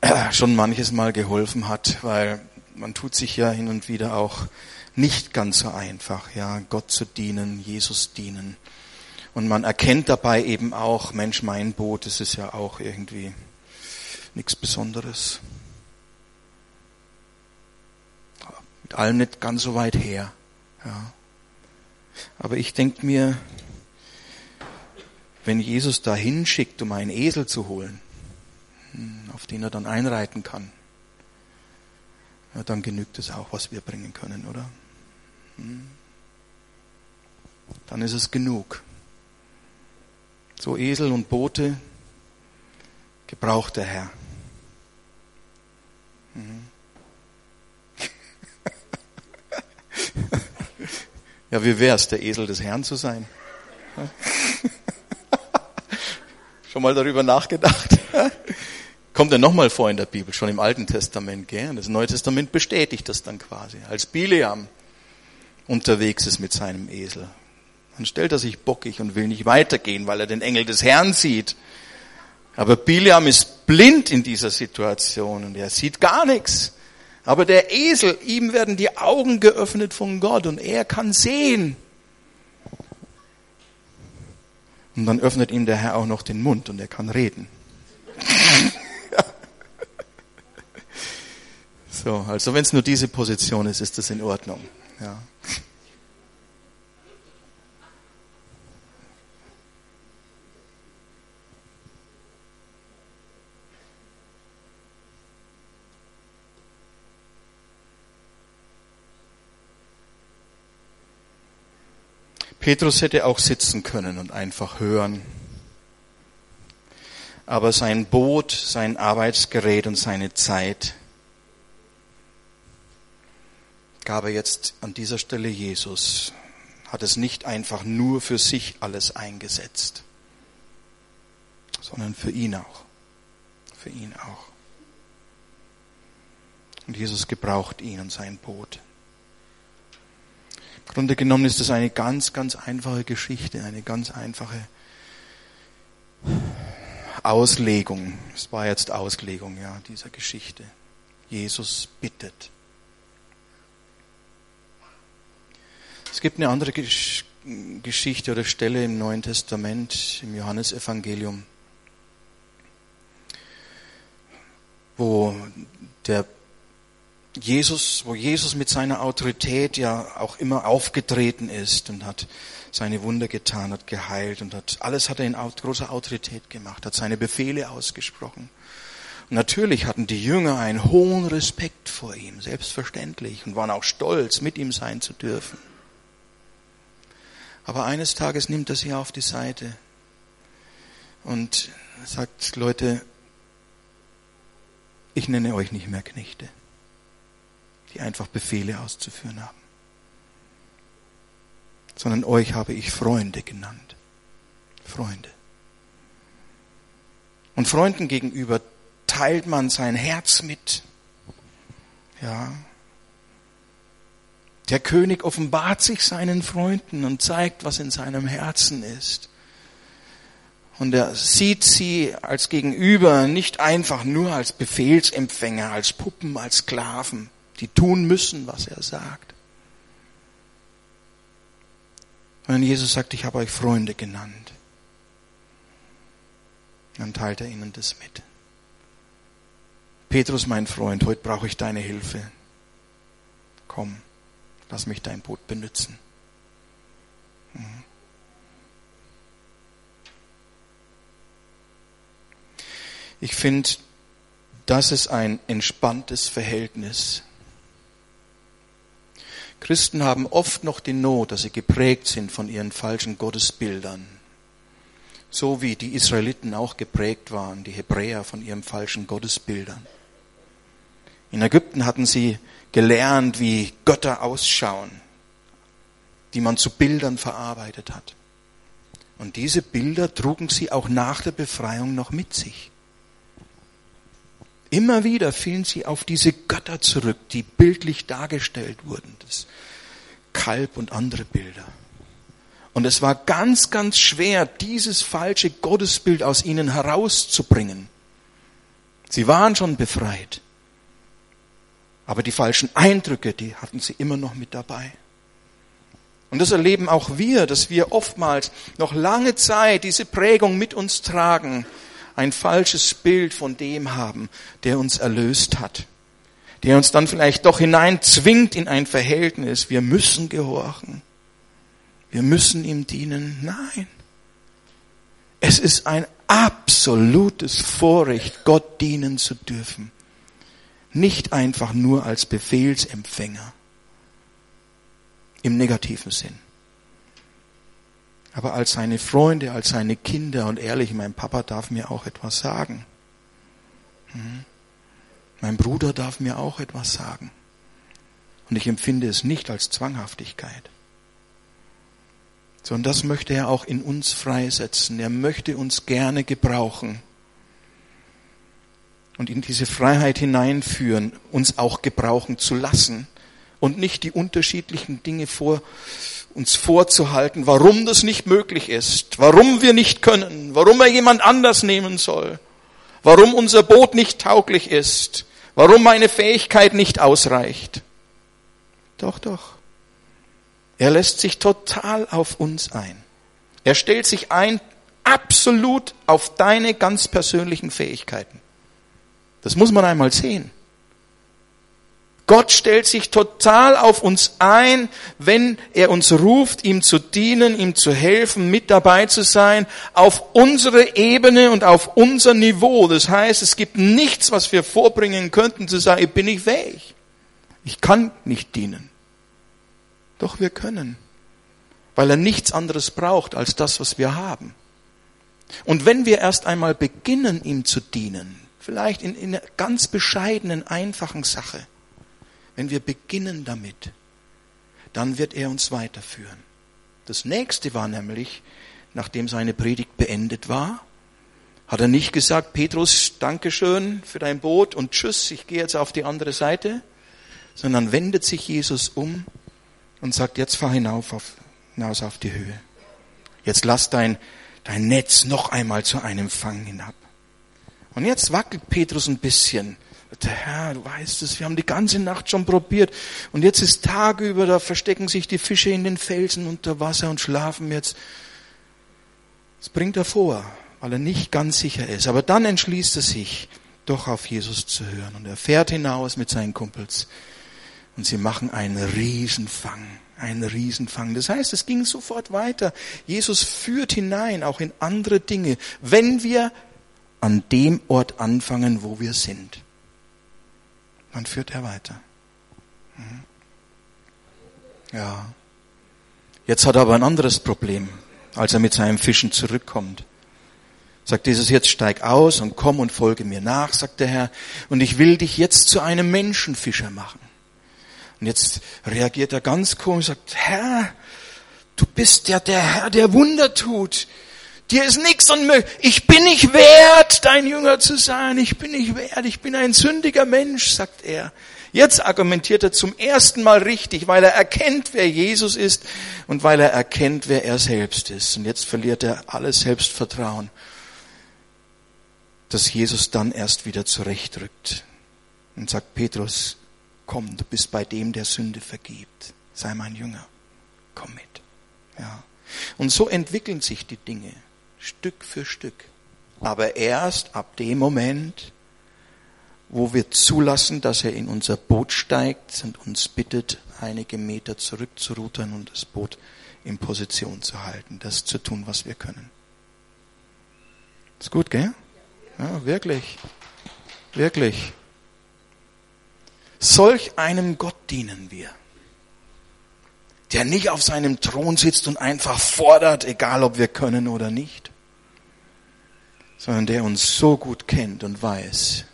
äh, schon manches Mal geholfen hat, weil man tut sich ja hin und wieder auch nicht ganz so einfach, ja, Gott zu dienen, Jesus dienen. Und man erkennt dabei eben auch, Mensch, mein Boot, das ist ja auch irgendwie nichts Besonderes. Mit allem nicht ganz so weit her. Ja. Aber ich denke mir, wenn Jesus da hinschickt, um einen Esel zu holen, hm, auf den er dann einreiten kann, ja, dann genügt es auch, was wir bringen können, oder? Hm. dann ist es genug. So Esel und Boote gebraucht der Herr. Mhm. Ja, wie wär's, der Esel des Herrn zu sein? Schon mal darüber nachgedacht? Kommt er nochmal vor in der Bibel, schon im Alten Testament, gell? Das Neue Testament bestätigt das dann quasi. Als Bileam unterwegs ist mit seinem Esel. Dann stellt er sich bockig und will nicht weitergehen, weil er den Engel des Herrn sieht. Aber Bileam ist blind in dieser Situation und er sieht gar nichts. Aber der Esel, ihm werden die Augen geöffnet von Gott und er kann sehen. Und dann öffnet ihm der Herr auch noch den Mund und er kann reden. so, also wenn es nur diese Position ist, ist das in Ordnung. Ja. Petrus hätte auch sitzen können und einfach hören. Aber sein Boot, sein Arbeitsgerät und seine Zeit gab er jetzt an dieser Stelle Jesus, hat es nicht einfach nur für sich alles eingesetzt, sondern für ihn auch. Für ihn auch. Und Jesus gebraucht ihn und sein Boot. Grunde genommen ist es eine ganz, ganz einfache Geschichte, eine ganz einfache Auslegung. Es war jetzt Auslegung, ja, dieser Geschichte. Jesus bittet. Es gibt eine andere Geschichte oder Stelle im Neuen Testament, im Johannesevangelium, wo der Jesus, wo Jesus mit seiner Autorität ja auch immer aufgetreten ist und hat seine Wunder getan, hat geheilt und hat, alles hat er in großer Autorität gemacht, hat seine Befehle ausgesprochen. Und natürlich hatten die Jünger einen hohen Respekt vor ihm, selbstverständlich, und waren auch stolz, mit ihm sein zu dürfen. Aber eines Tages nimmt er sie auf die Seite und sagt, Leute, ich nenne euch nicht mehr Knechte die einfach Befehle auszuführen haben. Sondern euch habe ich Freunde genannt. Freunde. Und Freunden gegenüber teilt man sein Herz mit. Ja. Der König offenbart sich seinen Freunden und zeigt, was in seinem Herzen ist. Und er sieht sie als Gegenüber nicht einfach nur als Befehlsempfänger, als Puppen, als Sklaven, die tun müssen, was er sagt. Wenn Jesus sagt, ich habe euch Freunde genannt, dann teilt er ihnen das mit. Petrus, mein Freund, heute brauche ich deine Hilfe. Komm, lass mich dein Boot benutzen. Mhm. Ich finde, das ist ein entspanntes Verhältnis Christen haben oft noch die Not, dass sie geprägt sind von ihren falschen Gottesbildern. So wie die Israeliten auch geprägt waren, die Hebräer von ihren falschen Gottesbildern. In Ägypten hatten sie gelernt, wie Götter ausschauen, die man zu Bildern verarbeitet hat. Und diese Bilder trugen sie auch nach der Befreiung noch mit sich. Immer wieder fielen sie auf diese Götter zurück, die bildlich dargestellt wurden, das Kalb und andere Bilder. Und es war ganz, ganz schwer, dieses falsche Gottesbild aus ihnen herauszubringen. Sie waren schon befreit. Aber die falschen Eindrücke, die hatten sie immer noch mit dabei. Und das erleben auch wir, dass wir oftmals noch lange Zeit diese Prägung mit uns tragen, ein falsches Bild von dem haben, der uns erlöst hat, der uns dann vielleicht doch hineinzwingt in ein Verhältnis. Wir müssen gehorchen. Wir müssen ihm dienen. Nein. Es ist ein absolutes Vorrecht, Gott dienen zu dürfen. Nicht einfach nur als Befehlsempfänger. Im negativen Sinn. Aber als seine Freunde, als seine Kinder und ehrlich, mein Papa darf mir auch etwas sagen. Hm? Mein Bruder darf mir auch etwas sagen. Und ich empfinde es nicht als Zwanghaftigkeit. Sondern das möchte er auch in uns freisetzen. Er möchte uns gerne gebrauchen und in diese Freiheit hineinführen, uns auch gebrauchen zu lassen und nicht die unterschiedlichen Dinge vor uns vorzuhalten, warum das nicht möglich ist, warum wir nicht können, warum er jemand anders nehmen soll, warum unser Boot nicht tauglich ist, warum meine Fähigkeit nicht ausreicht. Doch, doch. Er lässt sich total auf uns ein. Er stellt sich ein absolut auf deine ganz persönlichen Fähigkeiten. Das muss man einmal sehen. Gott stellt sich total auf uns ein, wenn er uns ruft, ihm zu dienen, ihm zu helfen, mit dabei zu sein, auf unsere Ebene und auf unser Niveau. Das heißt, es gibt nichts, was wir vorbringen könnten, zu sagen, ich bin nicht fähig. Ich kann nicht dienen. Doch wir können, weil er nichts anderes braucht als das, was wir haben. Und wenn wir erst einmal beginnen, ihm zu dienen, vielleicht in, in einer ganz bescheidenen, einfachen Sache, wenn wir beginnen damit, dann wird er uns weiterführen. Das nächste war nämlich, nachdem seine Predigt beendet war, hat er nicht gesagt, Petrus, Dankeschön für dein Boot und tschüss, ich gehe jetzt auf die andere Seite, sondern wendet sich Jesus um und sagt, jetzt fahr hinauf auf, hinaus auf die Höhe. Jetzt lass dein, dein Netz noch einmal zu einem Fang hinab. Und jetzt wackelt Petrus ein bisschen der Herr, du weißt es, wir haben die ganze Nacht schon probiert. Und jetzt ist Tag über, da verstecken sich die Fische in den Felsen unter Wasser und schlafen jetzt. Das bringt er vor, weil er nicht ganz sicher ist. Aber dann entschließt er sich, doch auf Jesus zu hören. Und er fährt hinaus mit seinen Kumpels. Und sie machen einen Riesenfang. Einen Riesenfang. Das heißt, es ging sofort weiter. Jesus führt hinein, auch in andere Dinge, wenn wir an dem Ort anfangen, wo wir sind dann führt er weiter. Mhm. Ja. Jetzt hat er aber ein anderes Problem, als er mit seinem Fischen zurückkommt. Sagt Jesus, jetzt steig aus und komm und folge mir nach, sagt der Herr, und ich will dich jetzt zu einem Menschenfischer machen. Und jetzt reagiert er ganz komisch, sagt, Herr, du bist ja der Herr, der Wunder tut. Dir ist nichts unmöglich. Ich bin nicht wert, dein Jünger zu sein. Ich bin nicht wert. Ich bin ein sündiger Mensch, sagt er. Jetzt argumentiert er zum ersten Mal richtig, weil er erkennt, wer Jesus ist und weil er erkennt, wer er selbst ist. Und jetzt verliert er alles Selbstvertrauen, dass Jesus dann erst wieder zurechtrückt und sagt, Petrus, komm, du bist bei dem, der Sünde vergibt. Sei mein Jünger. Komm mit. Ja. Und so entwickeln sich die Dinge. Stück für Stück. Aber erst ab dem Moment, wo wir zulassen, dass er in unser Boot steigt und uns bittet, einige Meter zurückzurudern und das Boot in Position zu halten, das zu tun, was wir können. Ist gut, gell? Ja, wirklich. Wirklich. Solch einem Gott dienen wir, der nicht auf seinem Thron sitzt und einfach fordert, egal ob wir können oder nicht, sondern der uns so gut kennt und weiß,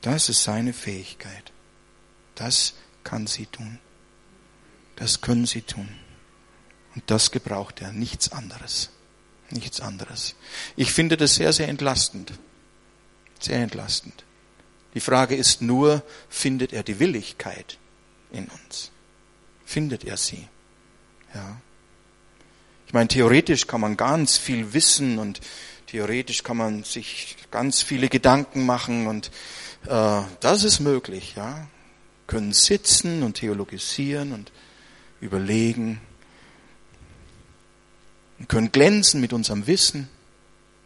das ist seine Fähigkeit. Das kann sie tun. Das können sie tun. Und das gebraucht er, nichts anderes. Nichts anderes. Ich finde das sehr, sehr entlastend. Sehr entlastend. Die Frage ist nur, findet er die Willigkeit in uns? Findet er sie? Ja. Ich meine, theoretisch kann man ganz viel wissen und Theoretisch kann man sich ganz viele Gedanken machen und äh, das ist möglich, ja. Können sitzen und theologisieren und überlegen. Und können glänzen mit unserem Wissen.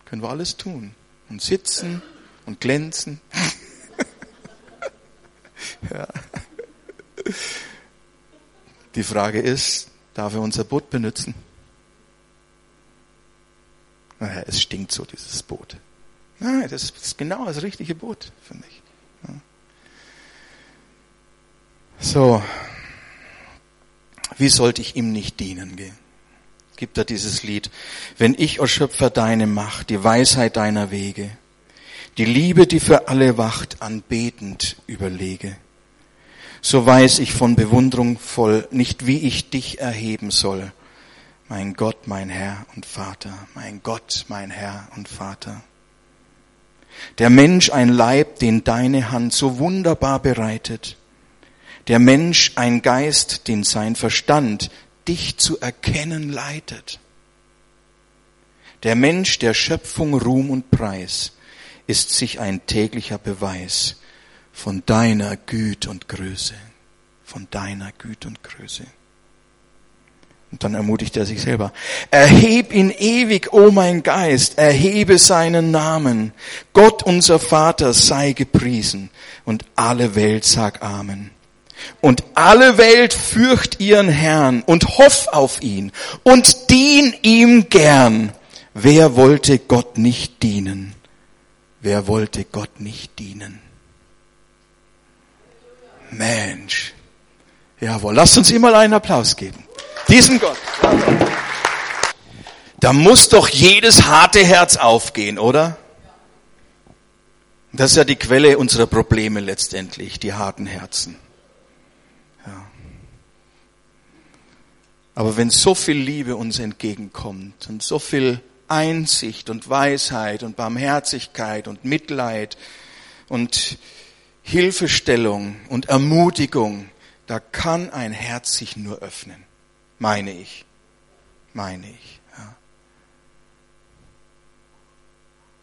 Können wir alles tun. Und sitzen und glänzen. ja. Die Frage ist, darf er unser Boot benutzen? Naja, es stinkt so, dieses Boot. Nein, das ist genau das richtige Boot, finde ich. So, wie sollte ich ihm nicht dienen? Es gibt er dieses Lied. Wenn ich, o Schöpfer, deine Macht, die Weisheit deiner Wege, die Liebe, die für alle wacht, anbetend überlege, so weiß ich von Bewunderung voll nicht, wie ich dich erheben soll. Mein Gott, mein Herr und Vater, mein Gott, mein Herr und Vater. Der Mensch ein Leib, den deine Hand so wunderbar bereitet. Der Mensch ein Geist, den sein Verstand dich zu erkennen leitet. Der Mensch der Schöpfung Ruhm und Preis ist sich ein täglicher Beweis von deiner Güte und Größe, von deiner Güte und Größe. Und dann ermutigt er sich selber. Erheb ihn ewig, o oh mein Geist, erhebe seinen Namen. Gott unser Vater sei gepriesen und alle Welt sag Amen. Und alle Welt fürcht ihren Herrn und hoff auf ihn und dien ihm gern. Wer wollte Gott nicht dienen? Wer wollte Gott nicht dienen? Mensch. Jawohl, lasst uns ihm mal einen Applaus geben. Diesen Gott. Da muss doch jedes harte Herz aufgehen, oder? Das ist ja die Quelle unserer Probleme letztendlich, die harten Herzen. Ja. Aber wenn so viel Liebe uns entgegenkommt und so viel Einsicht und Weisheit und Barmherzigkeit und Mitleid und Hilfestellung und Ermutigung, da kann ein Herz sich nur öffnen. Meine ich. Meine ich. Ja.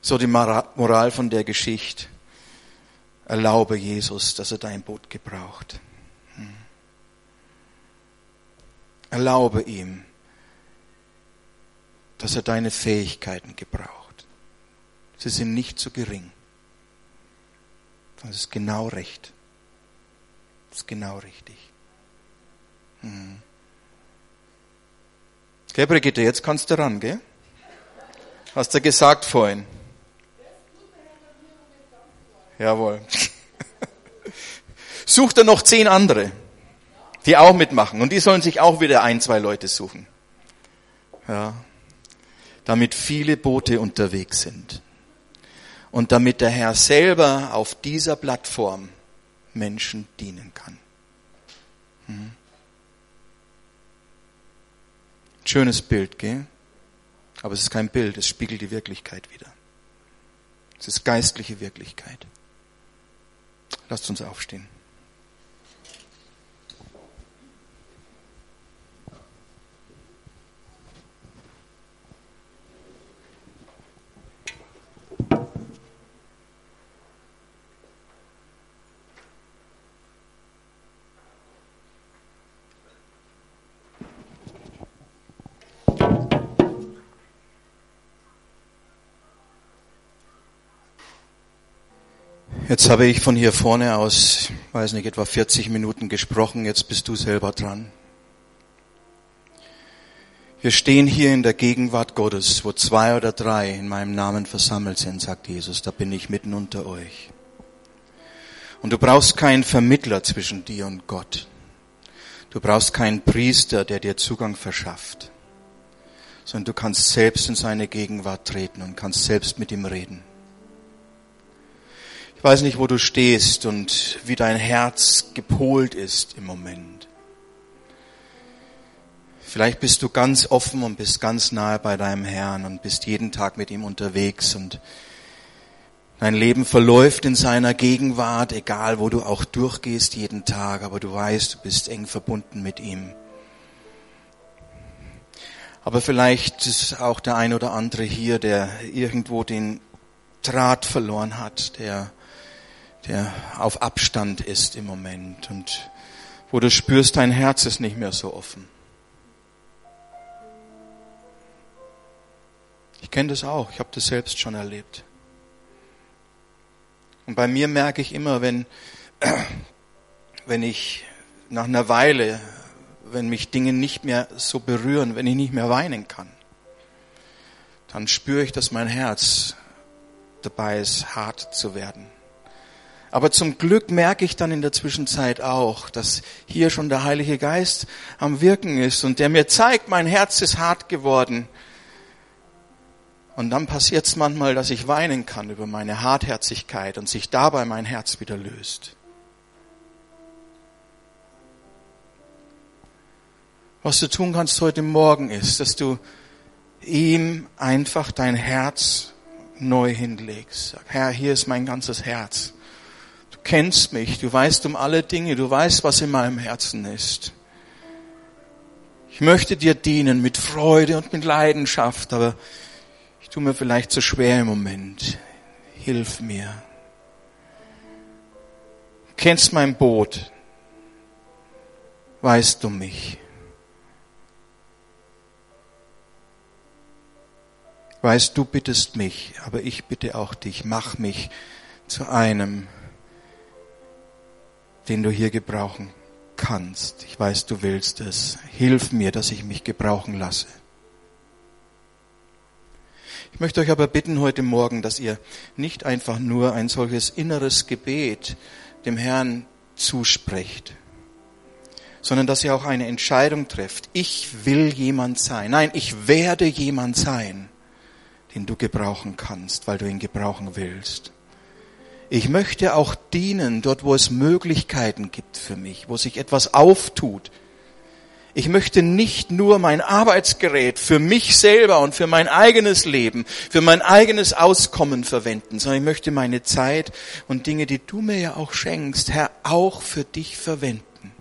So die Moral von der Geschichte. Erlaube Jesus, dass er dein Boot gebraucht. Hm. Erlaube ihm, dass er deine Fähigkeiten gebraucht. Sie sind nicht zu gering. Das ist genau recht. Das ist genau richtig. Hm. Gell, Brigitte, jetzt kannst du ran, gell? Hast du gesagt vorhin. Jawohl. Sucht er noch zehn andere, die auch mitmachen. Und die sollen sich auch wieder ein, zwei Leute suchen. Ja. Damit viele Boote unterwegs sind. Und damit der Herr selber auf dieser Plattform Menschen dienen kann. Hm. Schönes Bild, gell? Aber es ist kein Bild, es spiegelt die Wirklichkeit wieder. Es ist geistliche Wirklichkeit. Lasst uns aufstehen. Jetzt habe ich von hier vorne aus, weiß nicht, etwa 40 Minuten gesprochen, jetzt bist du selber dran. Wir stehen hier in der Gegenwart Gottes, wo zwei oder drei in meinem Namen versammelt sind, sagt Jesus, da bin ich mitten unter euch. Und du brauchst keinen Vermittler zwischen dir und Gott. Du brauchst keinen Priester, der dir Zugang verschafft, sondern du kannst selbst in seine Gegenwart treten und kannst selbst mit ihm reden. Ich weiß nicht, wo du stehst und wie dein Herz gepolt ist im Moment. Vielleicht bist du ganz offen und bist ganz nahe bei deinem Herrn und bist jeden Tag mit ihm unterwegs und dein Leben verläuft in seiner Gegenwart, egal wo du auch durchgehst jeden Tag, aber du weißt, du bist eng verbunden mit ihm. Aber vielleicht ist auch der ein oder andere hier, der irgendwo den Draht verloren hat, der der auf Abstand ist im Moment und wo du spürst, dein Herz ist nicht mehr so offen. Ich kenne das auch, ich habe das selbst schon erlebt. Und bei mir merke ich immer, wenn, wenn ich nach einer Weile, wenn mich Dinge nicht mehr so berühren, wenn ich nicht mehr weinen kann, dann spüre ich, dass mein Herz dabei ist, hart zu werden Aber zum Glück merke ich dann in der Zwischenzeit auch, dass hier schon der Heilige Geist am Wirken ist und der mir zeigt, mein Herz ist hart geworden. Und dann passiert es manchmal, dass ich weinen kann über meine Hartherzigkeit und sich dabei mein Herz wieder löst. Was du tun kannst heute Morgen ist, dass du ihm einfach dein Herz neu hinlegst. Sag, Herr, hier ist mein ganzes Herz kennst mich, du weißt um alle Dinge, du weißt, was in meinem Herzen ist. Ich möchte dir dienen mit Freude und mit Leidenschaft, aber ich tue mir vielleicht zu schwer im Moment. Hilf mir. Du kennst mein Boot. Weißt du mich? Weißt du bittest mich, aber ich bitte auch dich, mach mich zu einem, den du hier gebrauchen kannst. Ich weiß, du willst es. Hilf mir, dass ich mich gebrauchen lasse. Ich möchte euch aber bitten heute Morgen, dass ihr nicht einfach nur ein solches inneres Gebet dem Herrn zusprecht, sondern dass ihr auch eine Entscheidung trefft. Ich will jemand sein. Nein, ich werde jemand sein, den du gebrauchen kannst, weil du ihn gebrauchen willst. Ich möchte auch dienen dort, wo es Möglichkeiten gibt für mich, wo sich etwas auftut. Ich möchte nicht nur mein Arbeitsgerät für mich selber und für mein eigenes Leben, für mein eigenes Auskommen verwenden, sondern ich möchte meine Zeit und Dinge, die du mir ja auch schenkst, Herr, auch für dich verwenden.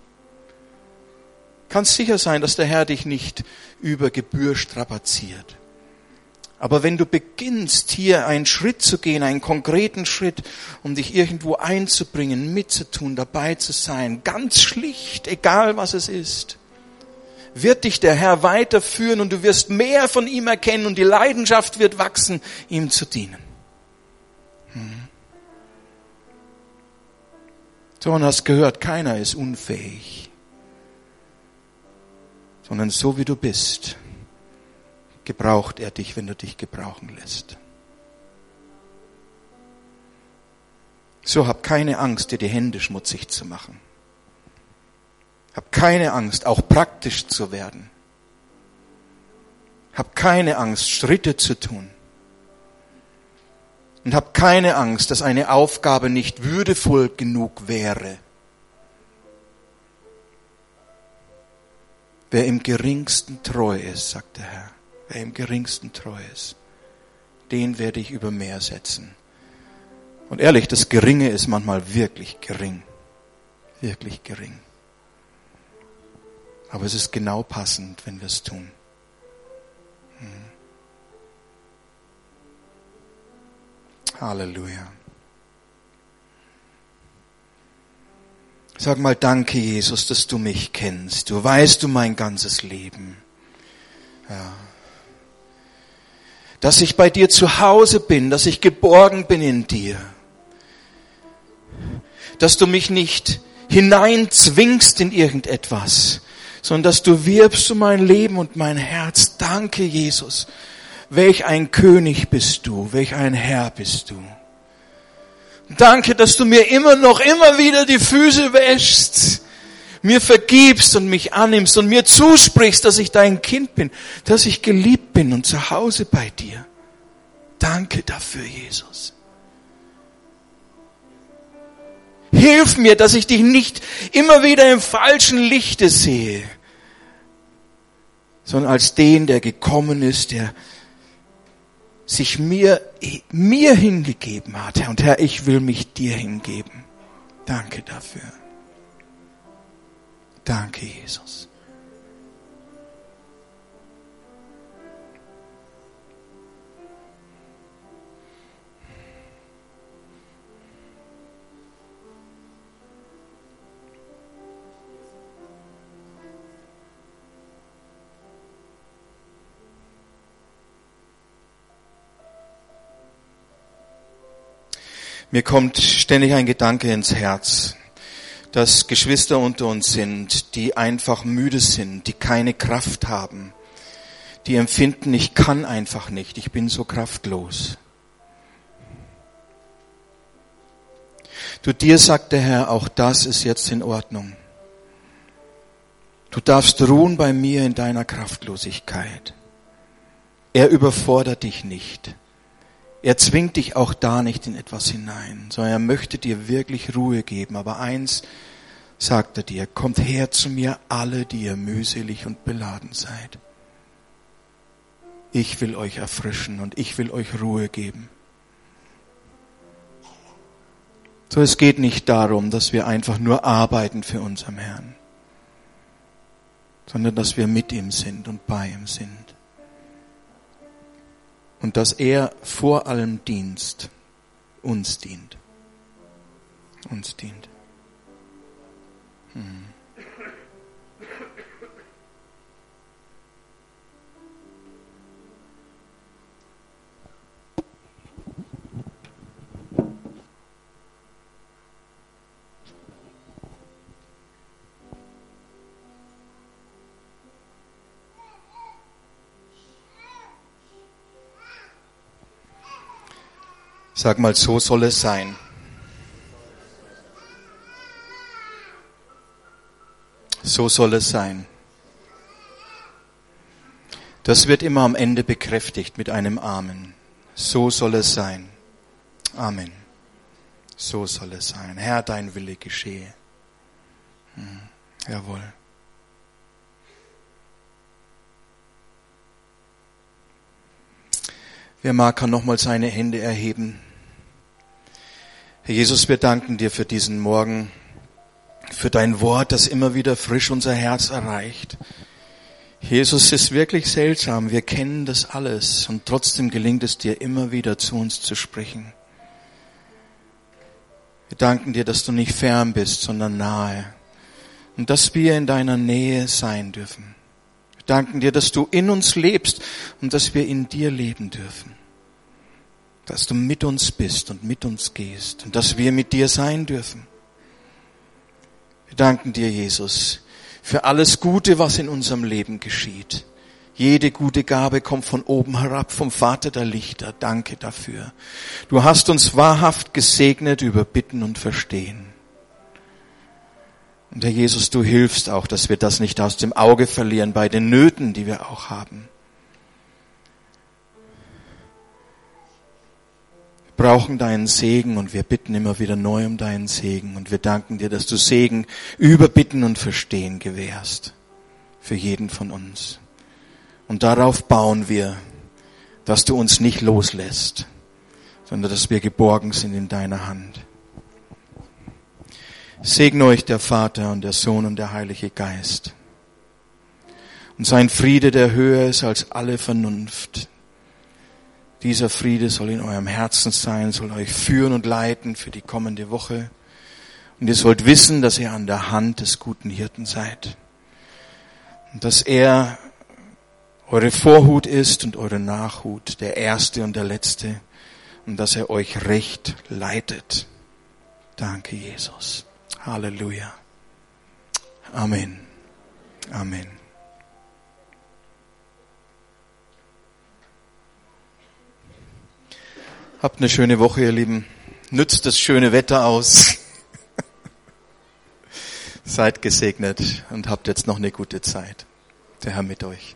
Kannst sicher sein, dass der Herr dich nicht über Gebühr strapaziert. Aber wenn du beginnst, hier einen Schritt zu gehen, einen konkreten Schritt, um dich irgendwo einzubringen, mitzutun, dabei zu sein, ganz schlicht, egal was es ist, wird dich der Herr weiterführen und du wirst mehr von ihm erkennen und die Leidenschaft wird wachsen, ihm zu dienen. Hm. So, und hast gehört, keiner ist unfähig, sondern so wie du bist, gebraucht er dich, wenn du dich gebrauchen lässt. So hab keine Angst, dir die Hände schmutzig zu machen. Hab keine Angst, auch praktisch zu werden. Hab keine Angst, Schritte zu tun. Und hab keine Angst, dass eine Aufgabe nicht würdevoll genug wäre. Wer im geringsten treu ist, sagt der Herr, wer im geringsten treu ist, den werde ich über mehr setzen. Und ehrlich, das Geringe ist manchmal wirklich gering. Wirklich gering. Aber es ist genau passend, wenn wir es tun. Hm. Halleluja. Sag mal danke, Jesus, dass du mich kennst. Du weißt du mein ganzes Leben. Ja dass ich bei dir zu Hause bin, dass ich geborgen bin in dir, dass du mich nicht hineinzwingst in irgendetwas, sondern dass du wirbst um mein Leben und mein Herz. Danke, Jesus. Welch ein König bist du, welch ein Herr bist du. Danke, dass du mir immer noch, immer wieder die Füße wäschst mir vergibst und mich annimmst und mir zusprichst, dass ich dein Kind bin, dass ich geliebt bin und zu Hause bei dir. Danke dafür, Jesus. Hilf mir, dass ich dich nicht immer wieder im falschen Lichte sehe, sondern als den, der gekommen ist, der sich mir, mir hingegeben hat. Und Herr, ich will mich dir hingeben. Danke dafür. Danke, Jesus. Mir kommt ständig ein Gedanke ins Herz dass Geschwister unter uns sind, die einfach müde sind, die keine Kraft haben, die empfinden, ich kann einfach nicht, ich bin so kraftlos. Du dir sagt der Herr, auch das ist jetzt in Ordnung. Du darfst ruhen bei mir in deiner Kraftlosigkeit. Er überfordert dich nicht. Er zwingt dich auch da nicht in etwas hinein, sondern er möchte dir wirklich Ruhe geben. Aber eins sagt er dir, kommt her zu mir alle, die ihr mühselig und beladen seid. Ich will euch erfrischen und ich will euch Ruhe geben. So, es geht nicht darum, dass wir einfach nur arbeiten für unseren Herrn, sondern dass wir mit ihm sind und bei ihm sind. Und dass er vor allem Dienst uns dient. Uns dient. Hm. Sag mal, so soll es sein. So soll es sein. Das wird immer am Ende bekräftigt mit einem Amen. So soll es sein. Amen. So soll es sein. Herr, dein Wille geschehe. Hm. Jawohl. Wer mag, kann nochmal seine Hände erheben. Herr Jesus, wir danken dir für diesen Morgen, für dein Wort, das immer wieder frisch unser Herz erreicht. Jesus, es ist wirklich seltsam. Wir kennen das alles und trotzdem gelingt es dir immer wieder zu uns zu sprechen. Wir danken dir, dass du nicht fern bist, sondern nahe und dass wir in deiner Nähe sein dürfen. Wir danken dir, dass du in uns lebst und dass wir in dir leben dürfen. Dass du mit uns bist und mit uns gehst und dass wir mit dir sein dürfen. Wir danken dir, Jesus, für alles Gute, was in unserem Leben geschieht. Jede gute Gabe kommt von oben herab, vom Vater der Lichter. Danke dafür. Du hast uns wahrhaft gesegnet über Bitten und Verstehen. Und Herr Jesus, du hilfst auch, dass wir das nicht aus dem Auge verlieren bei den Nöten, die wir auch haben. Brauchen deinen Segen und wir bitten immer wieder neu um deinen Segen und wir danken dir, dass du Segen über Bitten und Verstehen gewährst für jeden von uns. Und darauf bauen wir, dass du uns nicht loslässt, sondern dass wir geborgen sind in deiner Hand. Segne euch der Vater und der Sohn und der Heilige Geist. Und sein Friede, der höher ist als alle Vernunft. Dieser Friede soll in eurem Herzen sein, soll euch führen und leiten für die kommende Woche. Und ihr sollt wissen, dass ihr an der Hand des guten Hirten seid. Und dass er eure Vorhut ist und eure Nachhut, der Erste und der Letzte. Und dass er euch recht leitet. Danke, Jesus. Halleluja. Amen. Amen. Habt eine schöne Woche, ihr Lieben. Nützt das schöne Wetter aus. Seid gesegnet und habt jetzt noch eine gute Zeit. Der Herr mit euch.